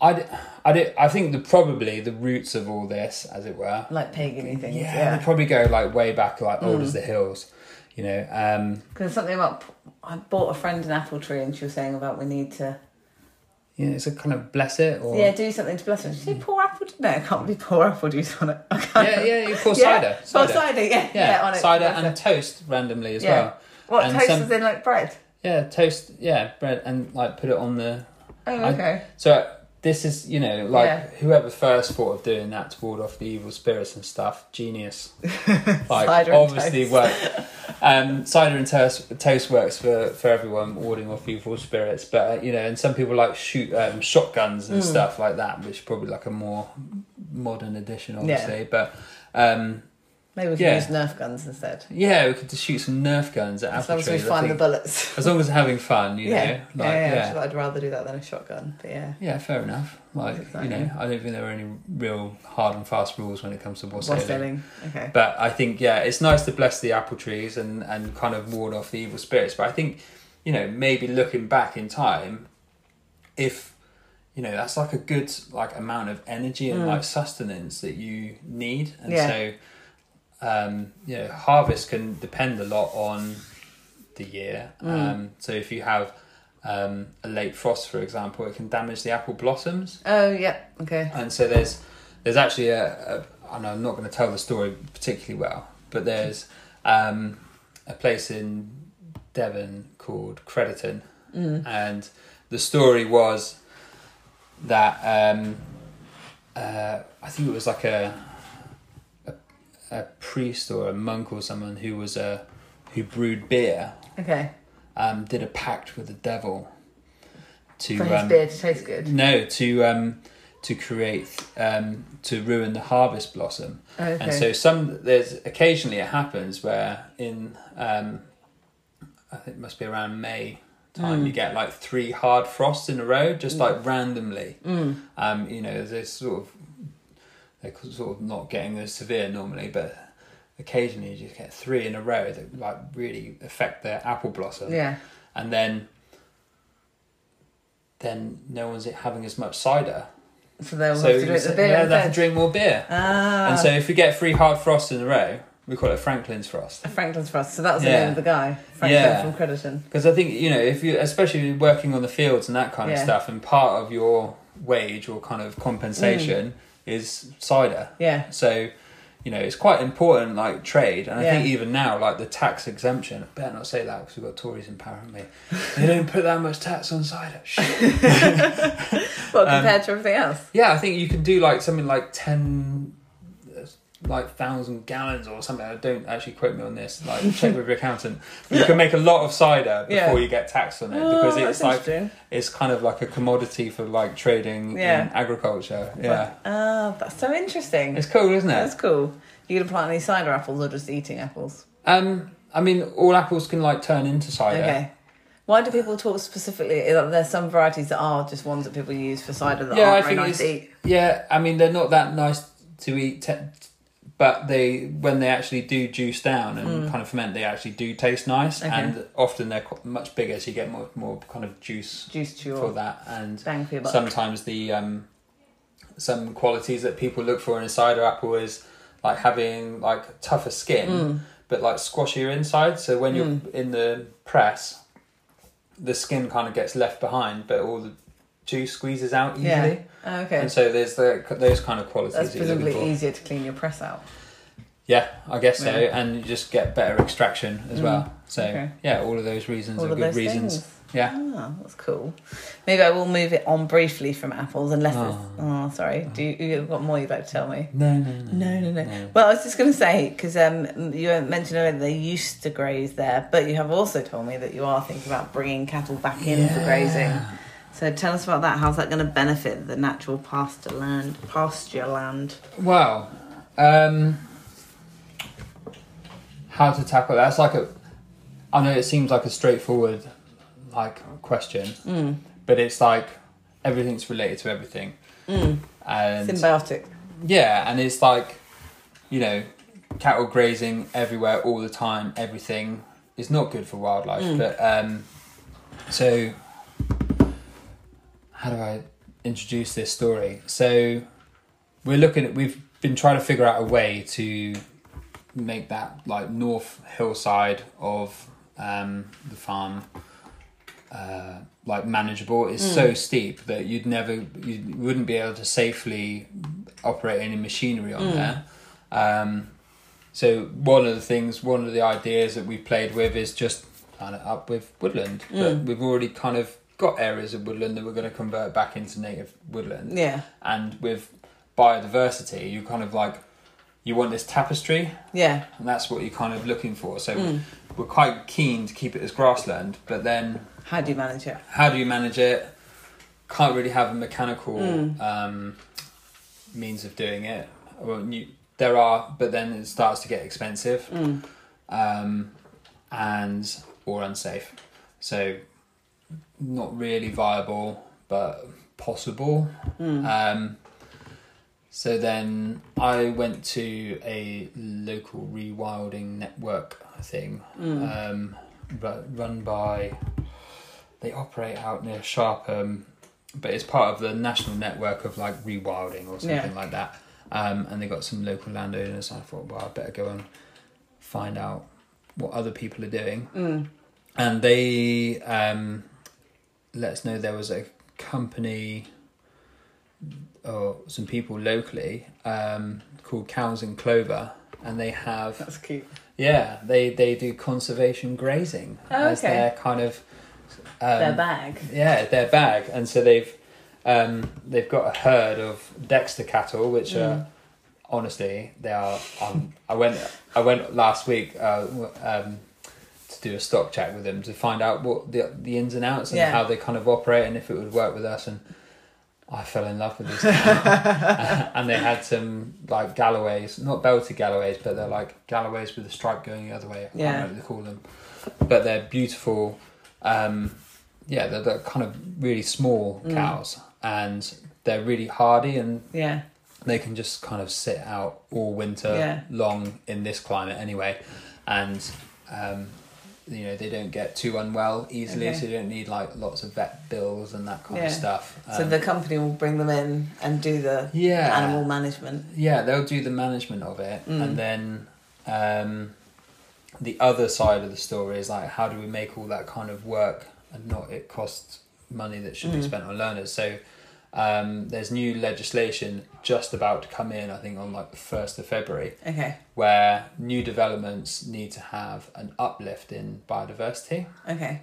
I, I, I think the probably the roots of all this, as it were. Like pagan things. Yeah, Yeah. they probably go like way back, like old Mm. as the hills. You know, um, Because something about I bought a friend an apple tree, and she was saying about we need to Yeah, it's a kind of bless it or yeah do something to bless it. Did she say pour apple? No, it can't be pour apple juice on it. I yeah, yeah, you pour Yeah, cider, Pour cider, cider, yeah, yeah, yeah, on it. cider and it. toast randomly as Yeah. well. what and toast some- is in like bread? Yeah, toast, yeah, bread and like put it on the Oh, I- okay. So this is, you know, like Yeah. whoever first thought of doing that to ward off the evil spirits and stuff, genius. Like Cider and obviously toast. work. Um, cider and toast, toast works for, for everyone warding off evil spirits, but uh, you know, and some people like shoot um, shotguns and Mm. stuff like that, which is probably like a more modern edition, Yeah. obviously. But um, Maybe we can Yeah. use Nerf guns instead. yeah, we could just shoot some Nerf guns at As long as we. Find the bullets. As long as they're having fun, you yeah. know, like yeah, yeah, yeah. yeah. I'd rather do that than a shotgun. But yeah, Yeah, fair enough. Like Exactly. you know, I don't think there are any real hard and fast rules when it comes to wassailing. wassailing. Okay. But I think yeah, it's nice to bless the apple trees and and kind of ward off the evil spirits. But I think you know maybe looking back in time, if you know that's like a good like amount of energy and Mm. like sustenance that you need, and Yeah. so um, you know harvest can depend a lot on the year. Mm. Um, so if you have um, a late frost, for example, it can damage the apple blossoms. Oh yeah. Okay. And so there's there's actually a, a know I'm not going to tell the story particularly well, but there's um, a place in Devon called Crediton, Mm. and the story was that um, uh, I think it was like a a priest or a monk or someone who was a who brewed beer Okay. um, did a pact with the devil to For his um, beer to taste good. no, to um, to create um, to ruin the harvest blossom. Okay. And so some there's occasionally it happens where in um, I think it must be around May time Mm. you get like three hard frosts in a row, just like randomly. Mm. Um, you know, there's sort of they're sort of not getting as severe normally, but occasionally you just get three in a row that like really affect their apple blossom Yeah. and then then no one's having as much cider. So they'll so have to drink the beer yeah, they have to drink more beer. Ah, And so if we get three hard frosts in a row, we call it Franklin's frost. Franklin's Frost. So that was the Yeah. name of the guy, Franklin Yeah. from Crediton. Because I think you know, if you, especially working on the fields and that kind of stuff, and part of your wage or kind of compensation Mm. Is cider. Yeah, So, you know, it's quite important, like trade. And I think even now, like the tax exemption, I better not say that because we've got Tories in power, haven't we? They don't put that much tax on cider. Well, Um, compared to everything else. yeah, I think you can do like something like 10, uh, like thousand gallons or something. I don't actually quote me on this. Like, check with your accountant. But you can make a lot of cider before Yeah. you get taxed on it Oh, because it's like it's kind of like a commodity for like trading Yeah. in agriculture. Yeah, Ah, that's so interesting. it's cool, isn't it? That's cool. You gonna plant any cider apples or just eating apples? Um, I mean, all apples can like turn into cider. Okay. Why do people talk specifically? like, There's some varieties that are just ones that people use for cider that Yeah, aren't I very think nice to eat. Yeah, I mean they're not that nice to eat, te- but they when they actually do juice down and kind of ferment, they actually do taste nice. Mm. Okay. And often they're much bigger, so you get more more kind of juice Juice to for that. And for sometimes the um, some qualities that people look for in a cider apple is like having like tougher skin, Mm. but like squashier inside. So when you're in the press, the skin kind of gets left behind, but all the juice squeezes out easily. Yeah. Oh, okay. And so there's the those kind of qualities That's presumably easier to clean your press out. Yeah, I guess so, Yeah. and you just get better extraction as Mm, well. So okay. yeah, all of those reasons All are good reasons. things. Yeah. Ah, that's cool. Maybe I will move it on briefly from apples, unless it's. Oh. Oh, sorry. Do you, you've got more you'd like to tell me? No, no, no, No, no, no. Well, I was just going to say because um, you mentioned earlier they used to graze there, but you have also told me that you are thinking about bringing cattle back in for grazing. So tell us about that. How's that going to benefit the natural pasture land? Pasture land. Well, um, how to tackle that? that's like a. I know it seems like a straightforward, like question, Mm. but it's like everything's related to everything, Mm. and Symbiotic. Yeah, and it's like, you know, cattle grazing everywhere all the time, everything is not good for wildlife. Mm. But um, so, how do I introduce this story? So, we're looking at, we've been trying to figure out a way to make that like north hillside of um, the farm uh, like manageable. It's so steep that you'd never, you wouldn't be able to safely operate any machinery on there. Um, so one of the things, one of the ideas that we've played with is just line it up with woodland. But we've already kind of got areas of woodland that we're going to convert back into native woodland. Yeah. And with biodiversity, you kind of like you want this tapestry, Yeah. and that's what you're kind of looking for. So Mm. we're quite keen to keep it as grassland, but then How do you manage it? how do you manage it? Can't really have a mechanical Mm. um, means of doing it. Well, you, there are, but then it starts to get expensive Mm. um, and or unsafe. So not really viable, but possible. Mm. Um, so then I went to a local rewilding network thing, Mm. um, run by. They operate out near Sharpham, but it's part of the national network of like rewilding or something Yeah. like that. Um, and they got some local landowners. I thought, well, I better go and find out what other people are doing. Mm. And they um, let us know there was a company or some people locally um, called Cows and Clover, and they have That's cute. yeah they they do conservation grazing Oh, as their kind of um, Their bag. yeah their bag, and so they've um, they've got a herd of Dexter cattle, which Mm. are honestly they are. Um, I went I went last week. Uh, um, do a stock check with them to find out what the the ins and outs and Yeah. how they kind of operate and if it would work with us and I fell in love with these cattle. and they had some like Galloways, not belted Galloways, but they're like Galloways with a stripe going the other way. I Yeah. what they call them, but they're beautiful. Um, yeah, they're, they're kind of really small Mm. cows, and they're really hardy, and Yeah. they can just kind of sit out all winter Yeah. long in this climate anyway. And um, you know they don't get too unwell easily, Okay. so you don't need like lots of vet bills and that kind Yeah. of stuff. So Um, the company will bring them in and do the yeah animal management. Yeah, they'll do the management of it, Mm. and then um, the other side of the story is like how do we make all that kind of work and not it costs money that should be Mm. spent on learners. So um, there's new legislation just about to come in. I think on like the first of February, Okay. where new developments need to have an uplift in biodiversity, Okay.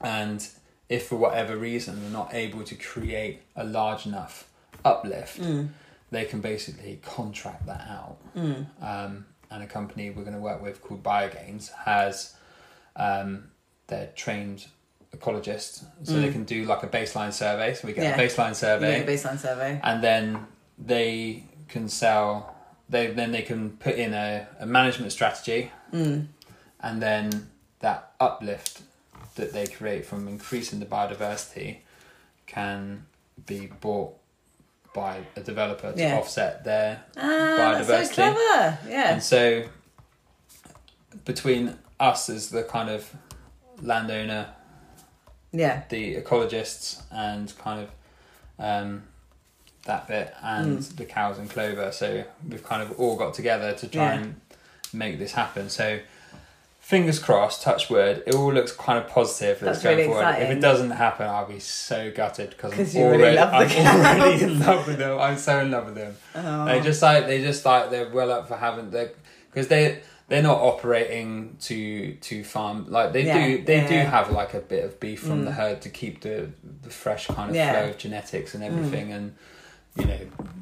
and if for whatever reason they're not able to create a large enough uplift Mm. they can basically contract that out. Mm. Um, and a company we're going to work with called Biogains has um, they're trained ecologists, so they Mm. can do like a baseline survey. So we get Yeah. a baseline You survey, get a baseline survey. and then they can sell. They then they can put in a, a management strategy, Mm. and then that uplift that they create from increasing the biodiversity can be bought by a developer to Yeah. offset their Ah, that's so Biodiversity. clever. Yeah. and so between us as the kind of landowner Yeah. the ecologists and kind of um, that bit and Mm. the cows and clover so we've kind of all got together to try Yeah. and make this happen so fingers crossed touch wood it all looks kind of positive that's, going really forward if it doesn't happen i'll be so gutted because i'm really already, love I'm already in love with them i'm so in love with them Oh. they just like they just like they're well up for having they because they they're not operating to to farm like they Yeah, do they yeah, do have like a bit of beef from Mm. the herd to keep the the fresh kind of Yeah. flow of genetics and everything and you know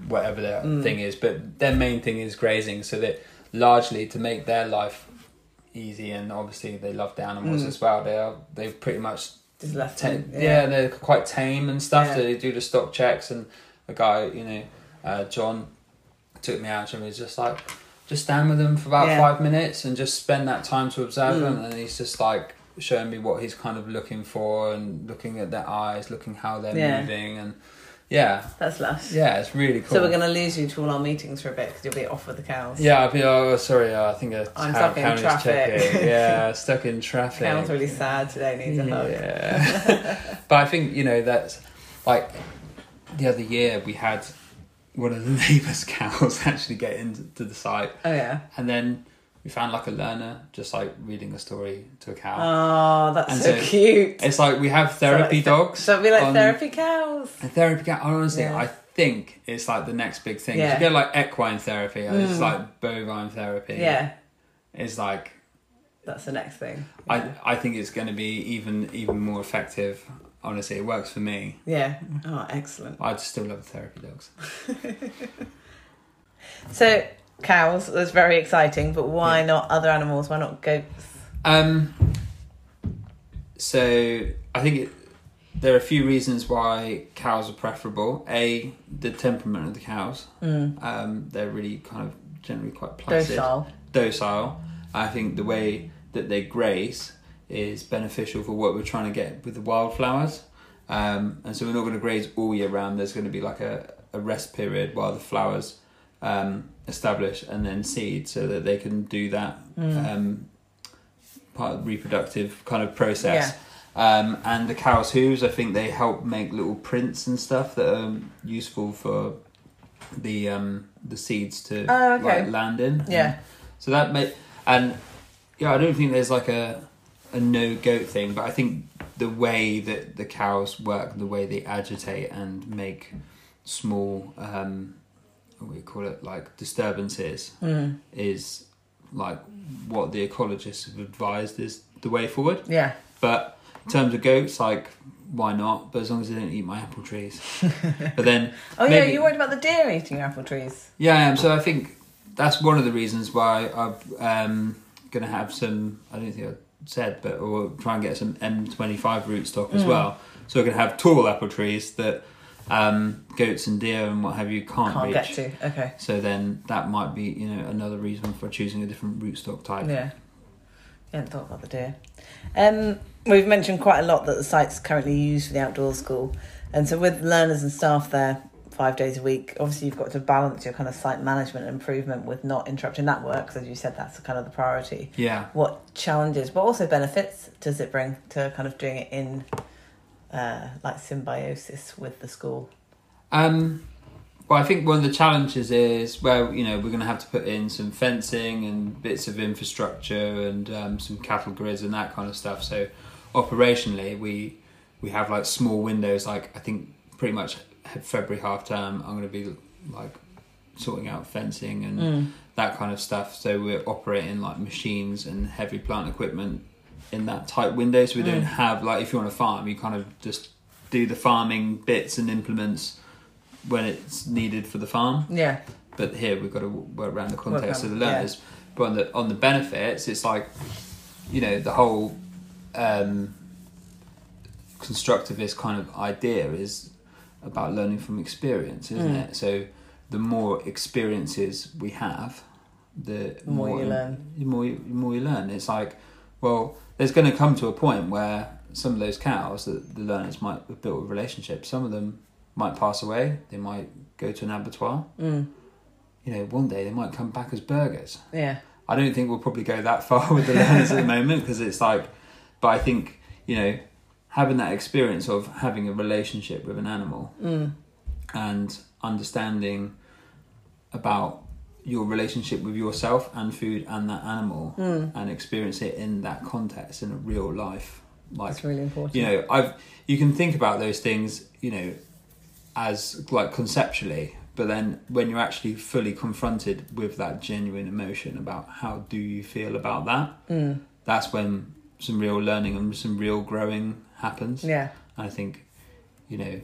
whatever their Mm. thing is but their main thing is grazing so that largely to make their life easy and obviously they love the animals Mm. as well they are they've pretty much Just left them. yeah. they're quite tame and stuff. Yeah. So they do the stock checks, and a guy, you know, uh, John, took me out and was just like, just stand with them for about Yeah. five minutes and just spend that time to observe Mm. them, and he's just like showing me what he's kind of looking for and looking at their eyes, looking how they're Yeah. moving, and yeah, That's lush. yeah, it's really cool. So we're going to lose you to all our meetings for a bit because you'll be off with the cows. Yeah, I'll be. Oh, sorry. Uh, I think I'm stuck in traffic. checking. Yeah, stuck in traffic. Cows really sad today. Needs a hug. Yeah. but I think, you know, that's like the other year we had one of the neighbours' cows actually get into the site Oh yeah. and then we found like a learner just like reading a story to a cow. Oh, that's And so, so- cute. it's like we have therapy So like- dogs. So it'll like on- therapy cows. A therapy cat, honestly, Yeah. I think it's like the next big thing. Yeah. You get like equine therapy, or it's Mm. like bovine therapy. Yeah, It's like that's the next thing. I I think it's going to be even even more effective. Honestly, it works for me. Yeah. Oh, excellent. I just still love therapy dogs. So cows was very exciting, but why not other animals? Why not goats? Um. So I think it, there are a few reasons why cows are preferable. A, the temperament of the cows. Mm. Um, they're really kind of generally quite placid, Docile. docile. I think the way that they graze is beneficial for what we're trying to get with the wildflowers. Um, and so we're not going to graze all year round. There's going to be like a, a rest period while the flowers um, establish and then seed so that they can do that Mm. um, part of the reproductive kind of process. Um, and the cow's hooves, I think they help make little prints and stuff that are useful for the um, the seeds to Oh, okay. like land in. Yeah. So that may and yeah, I don't think there's like a a no goat thing, but I think the way that the cows work, the way they agitate and make small um what do you call it, like disturbances Mm. is like what the ecologists have advised is the way forward. Yeah. But in terms of goats, like why not? But as long as they don't eat my apple trees. but then Oh yeah, Maybe- you worried about the deer eating your apple trees. yeah, I am. So I think that's one of the reasons why I'm um, going to have some. I don't think I said, but we'll try and get some M25 rootstock as Mm. well. So we're going to have tall apple trees that um, goats and deer and what have you can't, Can't reach. get to. Okay. So then that might be you know another reason for choosing a different rootstock type. Yeah. You hadn't thought about the deer. Um, we've mentioned quite a lot that the site's currently used for the outdoor school. And so with learners and staff there five days a week. Obviously, you've got to balance your kind of site management improvement with not interrupting that work. Because as you said, that's kind of the priority. Yeah. What challenges, but also benefits, does it bring to kind of doing it in uh, like symbiosis with the school? Um, well, I think one of the challenges is well, you know we're going to have to put in some fencing and bits of infrastructure and um, some cattle grids and that kind of stuff. So operationally, we we have like small windows. Like I think pretty much February half term, I'm going to be like sorting out fencing and Mm. that kind of stuff. So we're operating like machines and heavy plant equipment in that tight window. So we don't Mm. have like if you're on a farm, you kind of just do the farming bits and implements when it's needed for the farm. Yeah, But here we've got to work around the context around- of the learners. But on the on the benefits, it's like you know the whole um, constructivist kind of idea is about learning from experience, isn't Mm. it? So the more experiences we have, the The more you learn. The more you, the more you learn. It's like, well, there's going to come to a point where some of those cows that the learners might have built a relationship. Some of them might pass away. They might go to an abattoir. mm. You know, one day they might come back as burgers. yeah, I don't think we'll probably go that far with the learners at the moment because it's like, but I think you know, having that experience of having a relationship with an animal mm. and understanding about your relationship with yourself and food and that animal Mm. and experience it in that context in a real life like that's really important. you know i've you can think about those things you know as like conceptually but then when you're actually fully confronted with that genuine emotion about how do you feel about that Mm. that's when some real learning and some real growing happens Yeah, and i think you know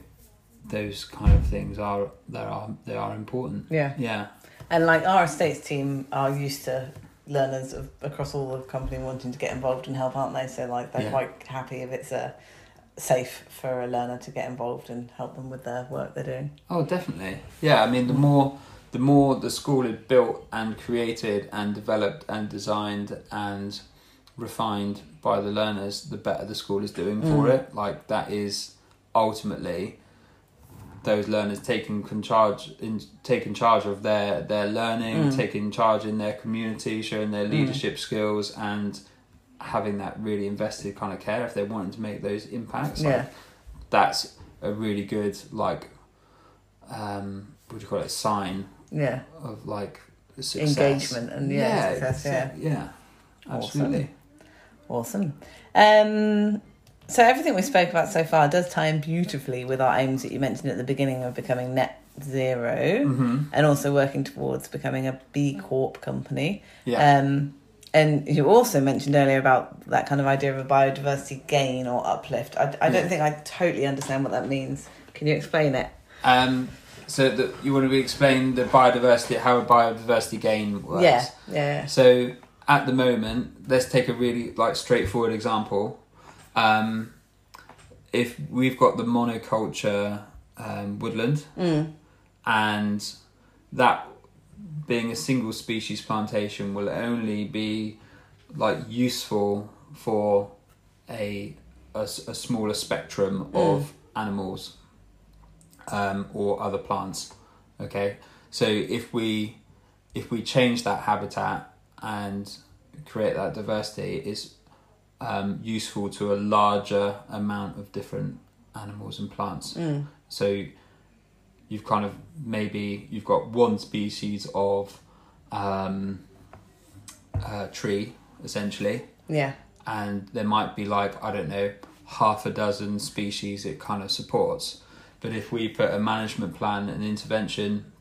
those kind of things are they are they are important yeah. yeah And like our estates team are used to learners of, across all the company wanting to get involved and help, aren't they? So like they're Yeah. quite happy if it's a safe for a learner to get involved and help them with their work they're doing. Oh, definitely. Yeah, I mean, the more the more the school is built and created and developed and designed and refined by the learners, the better the school is doing for Mm. it. Like that is ultimately those learners taking charge in taking charge of their their learning, Mm. taking charge in their community, showing their Mm. leadership skills and having that really invested kind of care if they're wanting to make those impacts. Like, Yeah. that's a really good like um what do you call it sign Yeah, of like success Engagement and, yeah, success, exa- yeah absolutely awesome. Um, so everything we spoke about so far does tie in beautifully with our aims that you mentioned at the beginning of becoming net zero hmm and also working towards becoming a B Corp company. yeah Um, and you also mentioned earlier about that kind of idea of a biodiversity gain or uplift. I, I don't Yeah. think I totally understand what that means. Can you explain it? um so that you want to explain the biodiversity how a biodiversity gain works Yeah, yeah, So at the moment, let's take a really like straightforward example. Um, if we've got the monoculture um, woodland, Mm. and that being a single species plantation will only be like useful for a a smaller spectrum of animals um, or other plants. Okay, so if we if we change that habitat and create that diversity, is um, useful to a larger amount of different animals and plants. Mm. So you've kind of maybe you've got one species of um, uh, tree essentially, Yeah, and there might be like I don't know half a dozen species it kind of supports. But if we put a management plan and intervention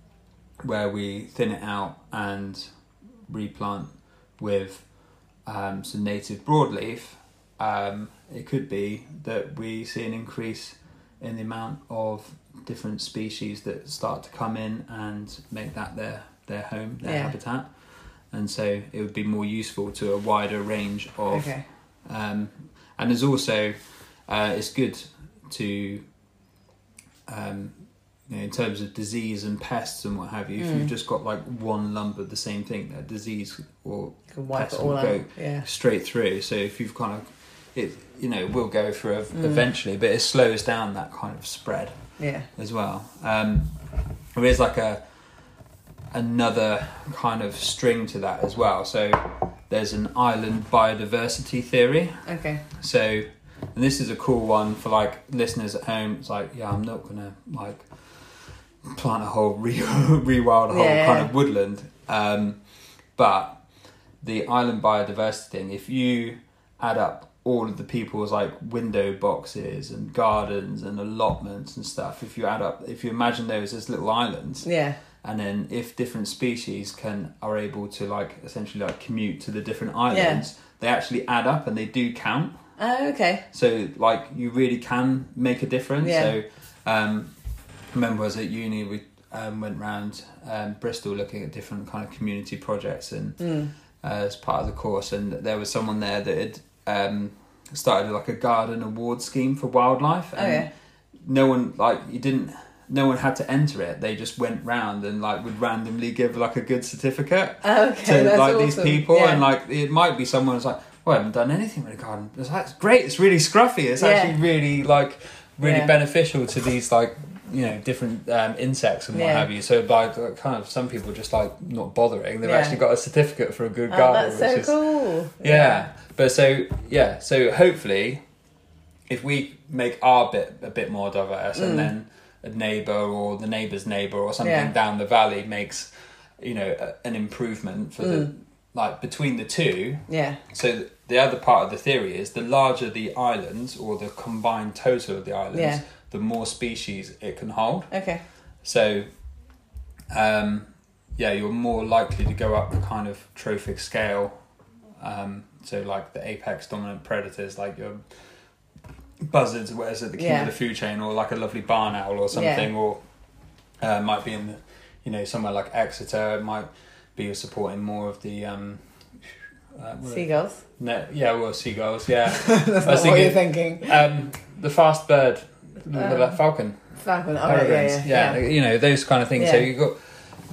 where we thin it out and replant with um, some native broadleaf, um, it could be that we see an increase in the amount of different species that start to come in and make that their their home, their Yeah. habitat, and so it would be more useful to a wider range of okay. um, and there's also uh, it's good to um, you know, in terms of disease and pests and what have you. If Mm. you've just got like one lump of the same thing, that disease will You can wipe Pets it all will out. go. Yeah. straight through. So if you've kind of it, you know, will go through Mm. eventually, but it slows down that kind of spread Yeah. as well. Um, there is like a another kind of string to that as well. So there's an island biodiversity theory. Okay. So, and this is a cool one for like listeners at home. It's like, yeah, I'm not gonna like plant a whole re- rewild a whole Yeah, kind of woodland. Um, but the island biodiversity thing, if you add up all of the people's like window boxes and gardens and allotments and stuff, if you add up, if you imagine those as little islands, Yeah. and then if different species can are able to like essentially like commute to the different islands, they actually add up and they do count. Oh, okay. So like you really can make a difference. Yeah. So um, remember I was at uni, we um, went round um, Bristol looking at different kind of community projects and Mm. uh, as part of the course, and there was someone there that had um, started like a garden award scheme for wildlife. Oh, yeah. No one like you didn't. No one had to enter it. They just went round and like would randomly give like a good certificate Oh, okay. to like these people, Yeah. and like it might be someone who's like, "Well, I haven't done anything with a garden." It's like, "It's great. It's really scruffy. It's Yeah. actually really like really beneficial to these like you know different um, insects and what Yeah. have you." So by like, kind of some people just like not bothering, they've Yeah. actually got a certificate for a good Oh, garden. that's so is, cool. yeah. But so yeah, so hopefully, if we make our bit a bit more diverse, Mm. and then a neighbour or the neighbour's neighbour or something Yeah. down the valley makes, you know, a, an improvement for the Mm. like between the two. Yeah. So the other part of the theory is the larger the islands or the combined total of the islands, Yeah. The more species it can hold. Okay. So, um, yeah, you're more likely to go up the kind of trophic scale. Um, so, like the apex dominant predators, like your buzzards, whereas at the king Yeah. of the food chain, or like a lovely barn owl or something, or uh, might be in the, you know, somewhere like Exeter. It might be supporting more of the. Um, uh, Seagulls. no, yeah, well, seagulls. Yeah, That's I was not what you're thinking. um, the fast bird, the, falcon Falcon. Oh, yeah, yeah, yeah. yeah, you know those kind of things. So you got,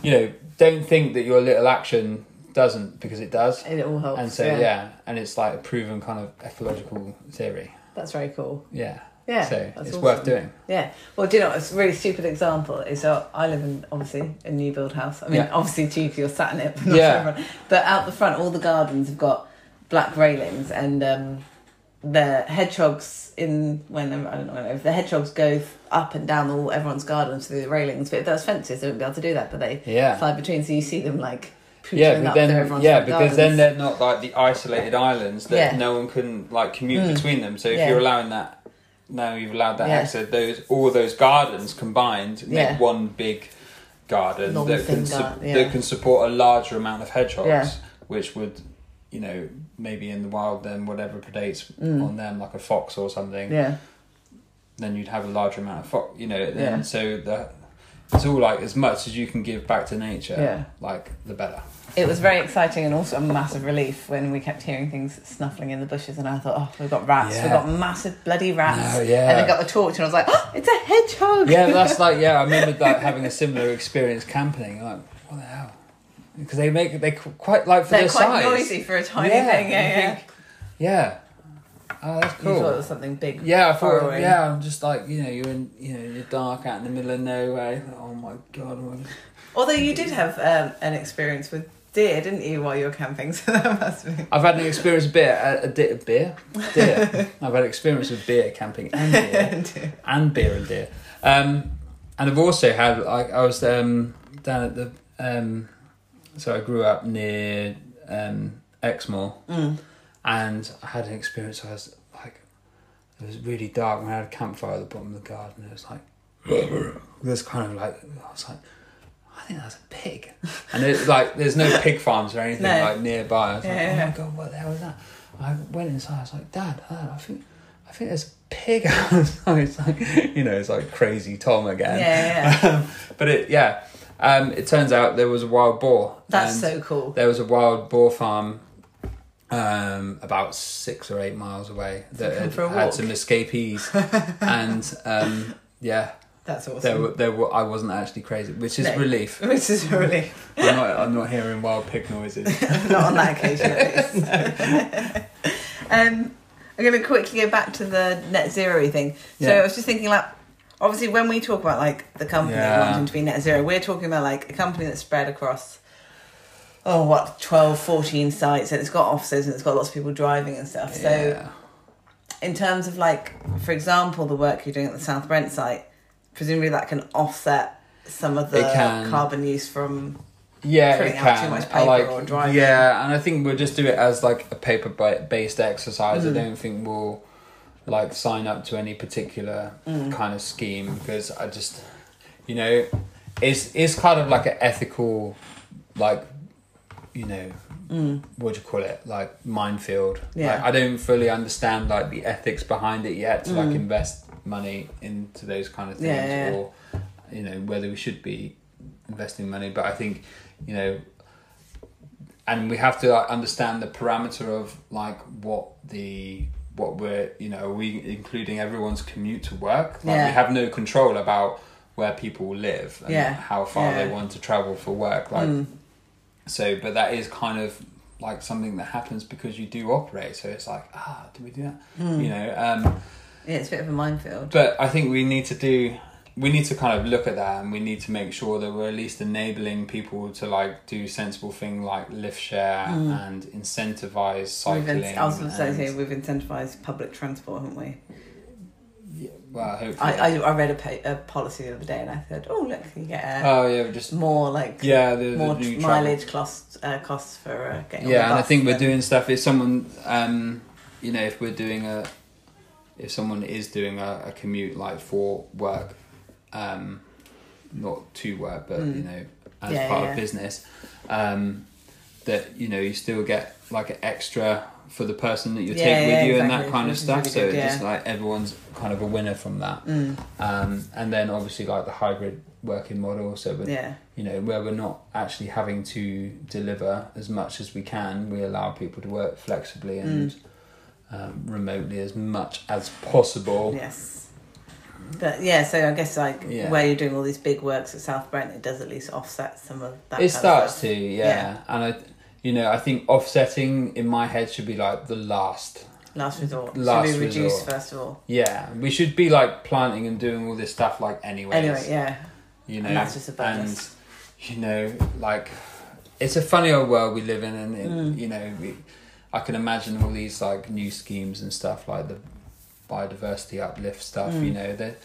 you know, don't think that your little action doesn't because it does. And it all helps. And so yeah. and it's like a proven kind of ecological theory. That's very cool. Yeah, Yeah. so it's awesome. worth doing. Yeah. Well, do you know, it's a really stupid example. Is so I live in obviously a new build house. I mean, Yeah. obviously cheeky, you're sat in it, but not Yeah. everyone. But out the front, all the gardens have got black railings, and um, the hedgehogs in when I don't know if the hedgehogs go up and down all everyone's gardens through the railings. But if there was fences, they wouldn't be able to do that. But they Yeah. fly between, so you see them like Yeah, but then yeah, because then they're not like the isolated islands that Yeah. no one can like commute Mm. between them. So if Yeah. you're allowing that, now you've allowed that Yeah. access. Those all those gardens combined make one big garden Long that can su- gar- yeah. that can support a larger amount of hedgehogs, which would, you know, maybe in the wild then whatever predates Mm. on them like a fox or something, yeah, then you'd have a larger amount of fox. You know, then Yeah. so the it's all like as much as you can give back to nature, Yeah. like the better. it was very exciting and also a massive relief when we kept hearing things snuffling in the bushes, and I thought, oh, we've got rats, we've got massive bloody rats. No, yeah. And I got the torch, and I was like, oh, it's a hedgehog. yeah, that's like yeah. I remember like having a similar experience camping. Like what the hell? Because they make they quite like for They're their quite size. noisy for a tiny Yeah, thing. Yeah, yeah. think- Yeah. Oh, that's You thought it cool. was something big. Yeah, I thought. burrowing. Yeah, I'm just like you know you're in you know you're dark out in the middle of nowhere. Oh my god. what- Although you did have um, an experience with deer, didn't you, while you were camping? So that must be. I've had an experience with beer. A, a di- beer. Deer. I've had experience with beer camping and beer. and beer and deer. Um, and I've also had like I was um, down at the um, so I grew up near um, Exmoor, Mm. and I had an experience. I was like, it was really dark. and I had a campfire at the bottom of the garden. It was like, was kind of like I was like. I think that's a pig, and it, like there's no pig farms or anything No. like nearby. I was like, Yeah, oh my god, what the hell is that? I went inside. I was like, Dad, Dad I think I think there's a pig outside. It's like you know, it's like crazy Tom again. Yeah, yeah, Um, but it, yeah, um, it turns out there was a wild boar. That's so cool. There was a wild boar farm um, about six or eight miles away that had, had some escapees, and um, yeah, That's awesome. there were there were I wasn't actually crazy, which is No. relief. Which is a relief. I'm not I'm not hearing wild pig noises. Not on that occasion, at least. um, I'm going to quickly go back to the net zero thing. So Yeah. I was just thinking, like, obviously when we talk about like the company Yeah. wanting to be net zero, we're talking about like a company that's spread across oh what 12 14 sites and it's got offices and it's got lots of people driving and stuff so yeah. in terms of like for example the work you're doing at the south brent site presumably that can offset some of the carbon use from Yeah, it out can. too much I paper like, or driving. Yeah, and I think we'll just do it as like a paper based exercise. Mm. I don't think we'll like sign up to any particular Mm. kind of scheme because I just, you know, it's it's kind of like an ethical, like, you know, what do you call it? Like minefield. Mm. Yeah. Like, I don't fully understand like the ethics behind it yet to like Mm. invest money into those kind of things yeah, yeah. or you know whether we should be investing money but i think you know and we have to like, understand the parameter of like what the what we're you know are we including everyone's commute to work like Yeah. we have no control about where people live and Yeah. how far Yeah. they want to travel for work like Mm. so but that is kind of like something that happens because you do operate so it's like ah do we do that Mm. you know um yeah it's a bit of a minefield but I think we need to do we need to kind of look at that and we need to make sure that we're at least enabling people to like do sensible thing like lift share and incentivize We've cycling. in- I was going to say here, we've incentivized public transport, haven't we? Yeah, well, hopefully. I, I, I read a, pa- a policy the other day and I said, oh, look, you get uh, oh yeah, just more like yeah, the, more mileage costs uh, costs for uh, getting on Yeah, and I think we're doing stuff. If someone, um, you know, if we're doing a, if someone is doing a, a commute like for work, um, not to work, but Mm. you know, as Yeah, part yeah. of business, um, that you know you still get like an extra for the person that you Yeah, take with you and that kind of stuff. really so good, it's just like everyone's kind of a winner from that. Mm, Um, and then obviously like the hybrid working model. So yeah, you know, where we're not actually having to deliver as much as we can, we allow people to work flexibly and Mm. um, remotely as much as possible. yes. But yeah, so I guess like Yeah. where you're doing all these big works at South Brent, it does at least offset some of that. it starts to, yeah. Yeah. And I, you know, I think offsetting in my head should be like the last. Last resort. Last Should we reduce resort. first of all? Yeah, we should be like planting and doing all this stuff like anyways. Anyway, yeah. you know, And that's just a bonus. and you know, like it's a funny old world we live in, and it, Mm. you know, we, I can imagine all these like new schemes and stuff like the biodiversity uplift stuff. Mm. You know, there,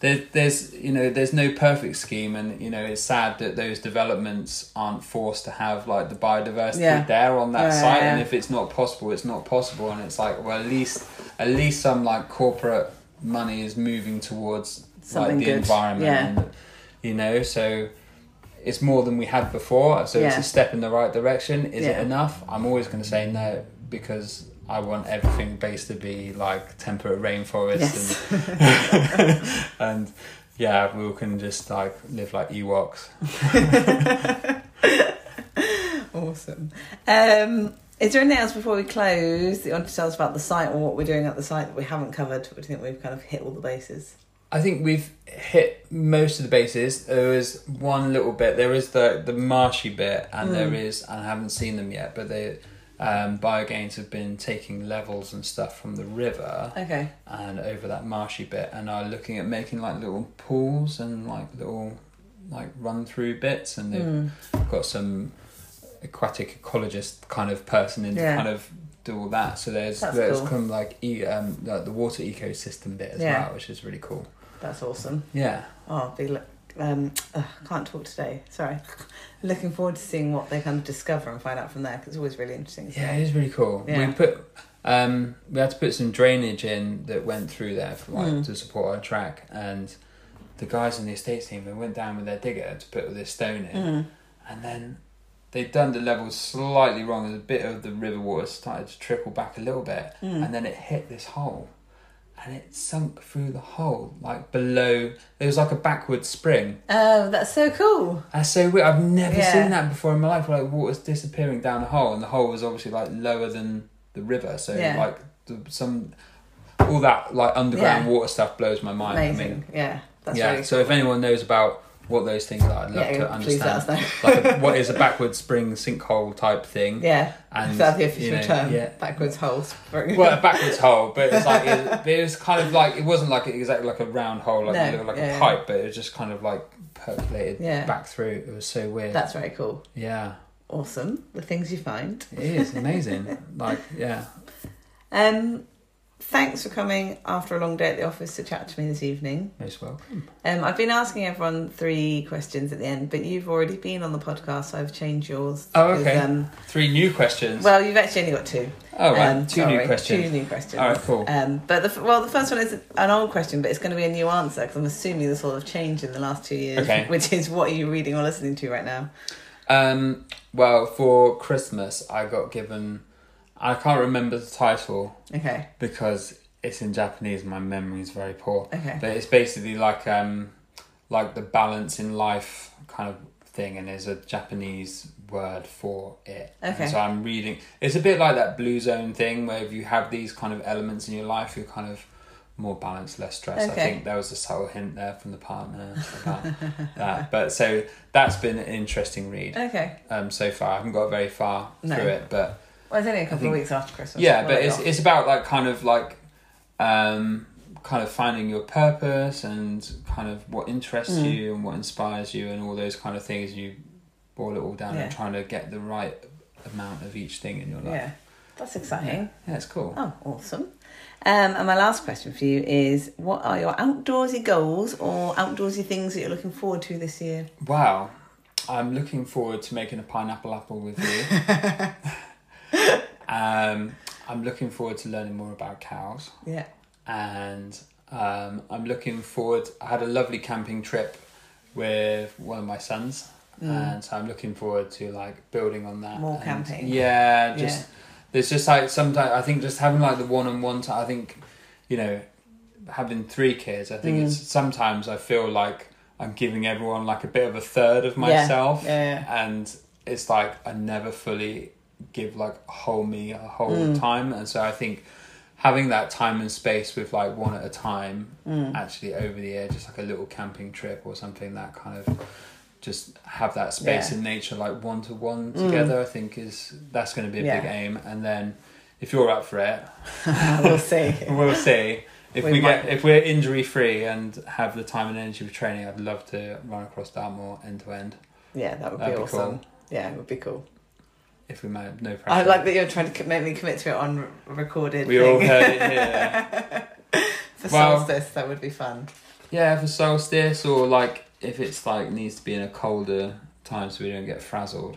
there, there's you know, there's no perfect scheme, and you know, it's sad that those developments aren't forced to have like the biodiversity Yeah. there on that Yeah, site. yeah, And if it's not possible, it's not possible, and it's like, well, at least, at least some like corporate money is moving towards Something like the good. environment Yeah. and you know so it's more than we had before so it's a step in the right direction is it enough i'm always going to say no because i want everything based to be like temperate rainforest Yes. and and yeah we can just like live like ewoks Awesome. Um, is there anything else before we close that you want to tell us about the site or what we're doing at the site that we haven't covered? Or do you think we've kind of hit all the bases? I think we've hit most of the bases. There is one little bit. There is the the marshy bit, and Mm. there is. And I haven't seen them yet, but they um, Biogains have been taking levels and stuff from the river Okay. and over that marshy bit, and are looking at making like little pools and like little like run through bits, and they've Mm. got some aquatic ecologist kind of person in Yeah. to kind of do all that. So there's That's there's cool. of like e, um, like the water ecosystem bit as Yeah. well, which is really cool. That's awesome. Yeah. Oh, be look. Um, ugh, can't talk today. Sorry. Looking forward to seeing what they kind of discover and find out from there because it's always really interesting. isn't Yeah, it? is really cool. Yeah. We put um we had to put some drainage in that went through there for like Mm. to support our track and the guys in the estates team they went down with their digger to put all this stone in Mm. and then they'd done the levels slightly wrong and a bit of the river water started to trickle back a little bit Mm. and then it hit this hole and it sunk through the hole like below It was like a backward spring Oh, that's so cool. that's so weird. I've never Yeah. seen that before in my life. Where like water's disappearing down the hole, and the hole was obviously like lower than the river. So Yeah. like the, some all that like underground Yeah. water stuff blows my mind. Amazing. I mean, yeah, that's yeah. really so cool. if anyone knows about what those things are. I'd love Yeah, to understand. like a, what is a backward spring sinkhole type thing? Yeah, And, is that the official you know, term? yeah. Backwards hole spring. Well, a backwards hole, but it's like it, it was kind of like it wasn't like exactly like a round hole, like No, like yeah, a pipe, but it was just kind of like percolated Yeah. back through. It was so weird. That's very cool. yeah, Awesome. The things you find. it is amazing. like yeah, Um, thanks for coming after a long day at the office to chat to me this evening. most welcome. Um, I've been asking everyone three questions at the end, but you've already been on the podcast, so I've changed yours. Oh, okay. Um, Three new questions. well, you've actually only got two. oh right, Um, two sorry, new questions. Two new questions. All right, cool. Um, but the well, the first one is an old question, but it's going to be a new answer because I'm assuming there's sort of changed in the last two years. Okay. Which is what are you reading or listening to right now? Um, well, for Christmas, I got given. I can't remember the title Okay. because it's in Japanese. My memory is very poor. Okay. But it's basically like um, like the balance in life kind of thing, and there's a Japanese word for it. Okay. And so I'm reading. It's a bit like that blue zone thing where if you have these kind of elements in your life, you're kind of more balanced, less stressed. Okay. I think there was a subtle hint there from the partner about that. But so that's been an interesting read Okay. um, so far. I haven't got very far No. through it, but Well, it's only a couple think- of weeks after Christmas. yeah, but it's off. it's about like kind of like um kind of finding your purpose and kind of what interests Mm. you and what inspires you and all those kind of things you boil it all down Yeah. and trying to get the right amount of each thing in your life. yeah, that's exciting. Yeah, it's cool. Oh, awesome. Um, and my last question for you is: What are your outdoorsy goals or outdoorsy things that you're looking forward to this year? Wow. I'm looking forward to making a pineapple apple with you. um, I'm looking forward to learning more about cows. Yeah. and um, I'm looking forward. I had a lovely camping trip with one of my sons, and so I'm looking forward to like building on that. Mm. More and- camping. Yeah, just Yeah. there's just like sometimes I think just having like the one on one time. I think you know having three kids. I think Mm. it's sometimes I feel like I'm giving everyone like a bit of a third of myself, Yeah, yeah. and it's like I never fully give like a whole me a whole Mm. time, and so I think having that time and space with like one at a time Mm. actually over the air just like a little camping trip or something that kind of just have that space Yeah. in nature like one to one together i think is that's going to be a big aim and then if you're up for it we'll see. we'll see if We we, might- get if we're injury free and have the time and energy for training i'd love to run across dartmoor end to end Yeah, that would be That'd be awesome. cool. Yeah, it would be cool. If we might no pressure I like that you're trying to make me commit to it on recorded. we thing. all heard it here For Well- solstice, that would be fun. Yeah, for solstice or like if it's like needs to be in a colder time so we don't get frazzled.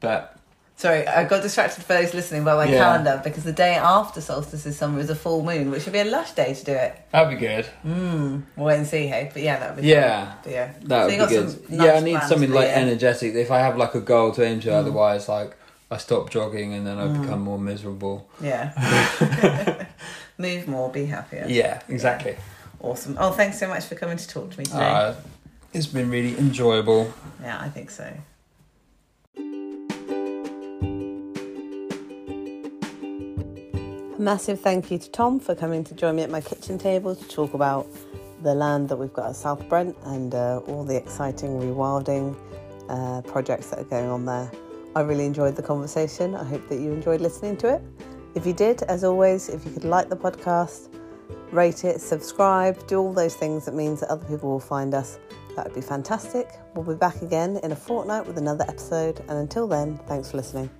But Sorry, I got distracted for those listening by my Yeah. calendar because the day after solstice is summer is a full moon, which would be a lush day to do it. that'd be good. Mm, we'll wait and see, hey. But yeah, that would be Yeah. fun. But yeah, That So would be good. some yeah, I need something like energetic. If I have like a goal to aim to, Mm. otherwise like I stop jogging and then I Mm. become more miserable. Yeah. Move more, be happier. Yeah, exactly. Awesome. Oh, thanks so much for coming to talk to me today. Uh, it's been really enjoyable. yeah, I think so. Massive thank you to Tom for coming to join me at my kitchen table to talk about the land that we've got at South Brent and uh, all the exciting rewilding uh, projects that are going on there. I really enjoyed the conversation. I hope that you enjoyed listening to it. If you did, as always, if you could like the podcast, rate it, subscribe, do all those things that means that other people will find us. That would be fantastic. We'll be back again in a fortnight with another episode. And until then, thanks for listening.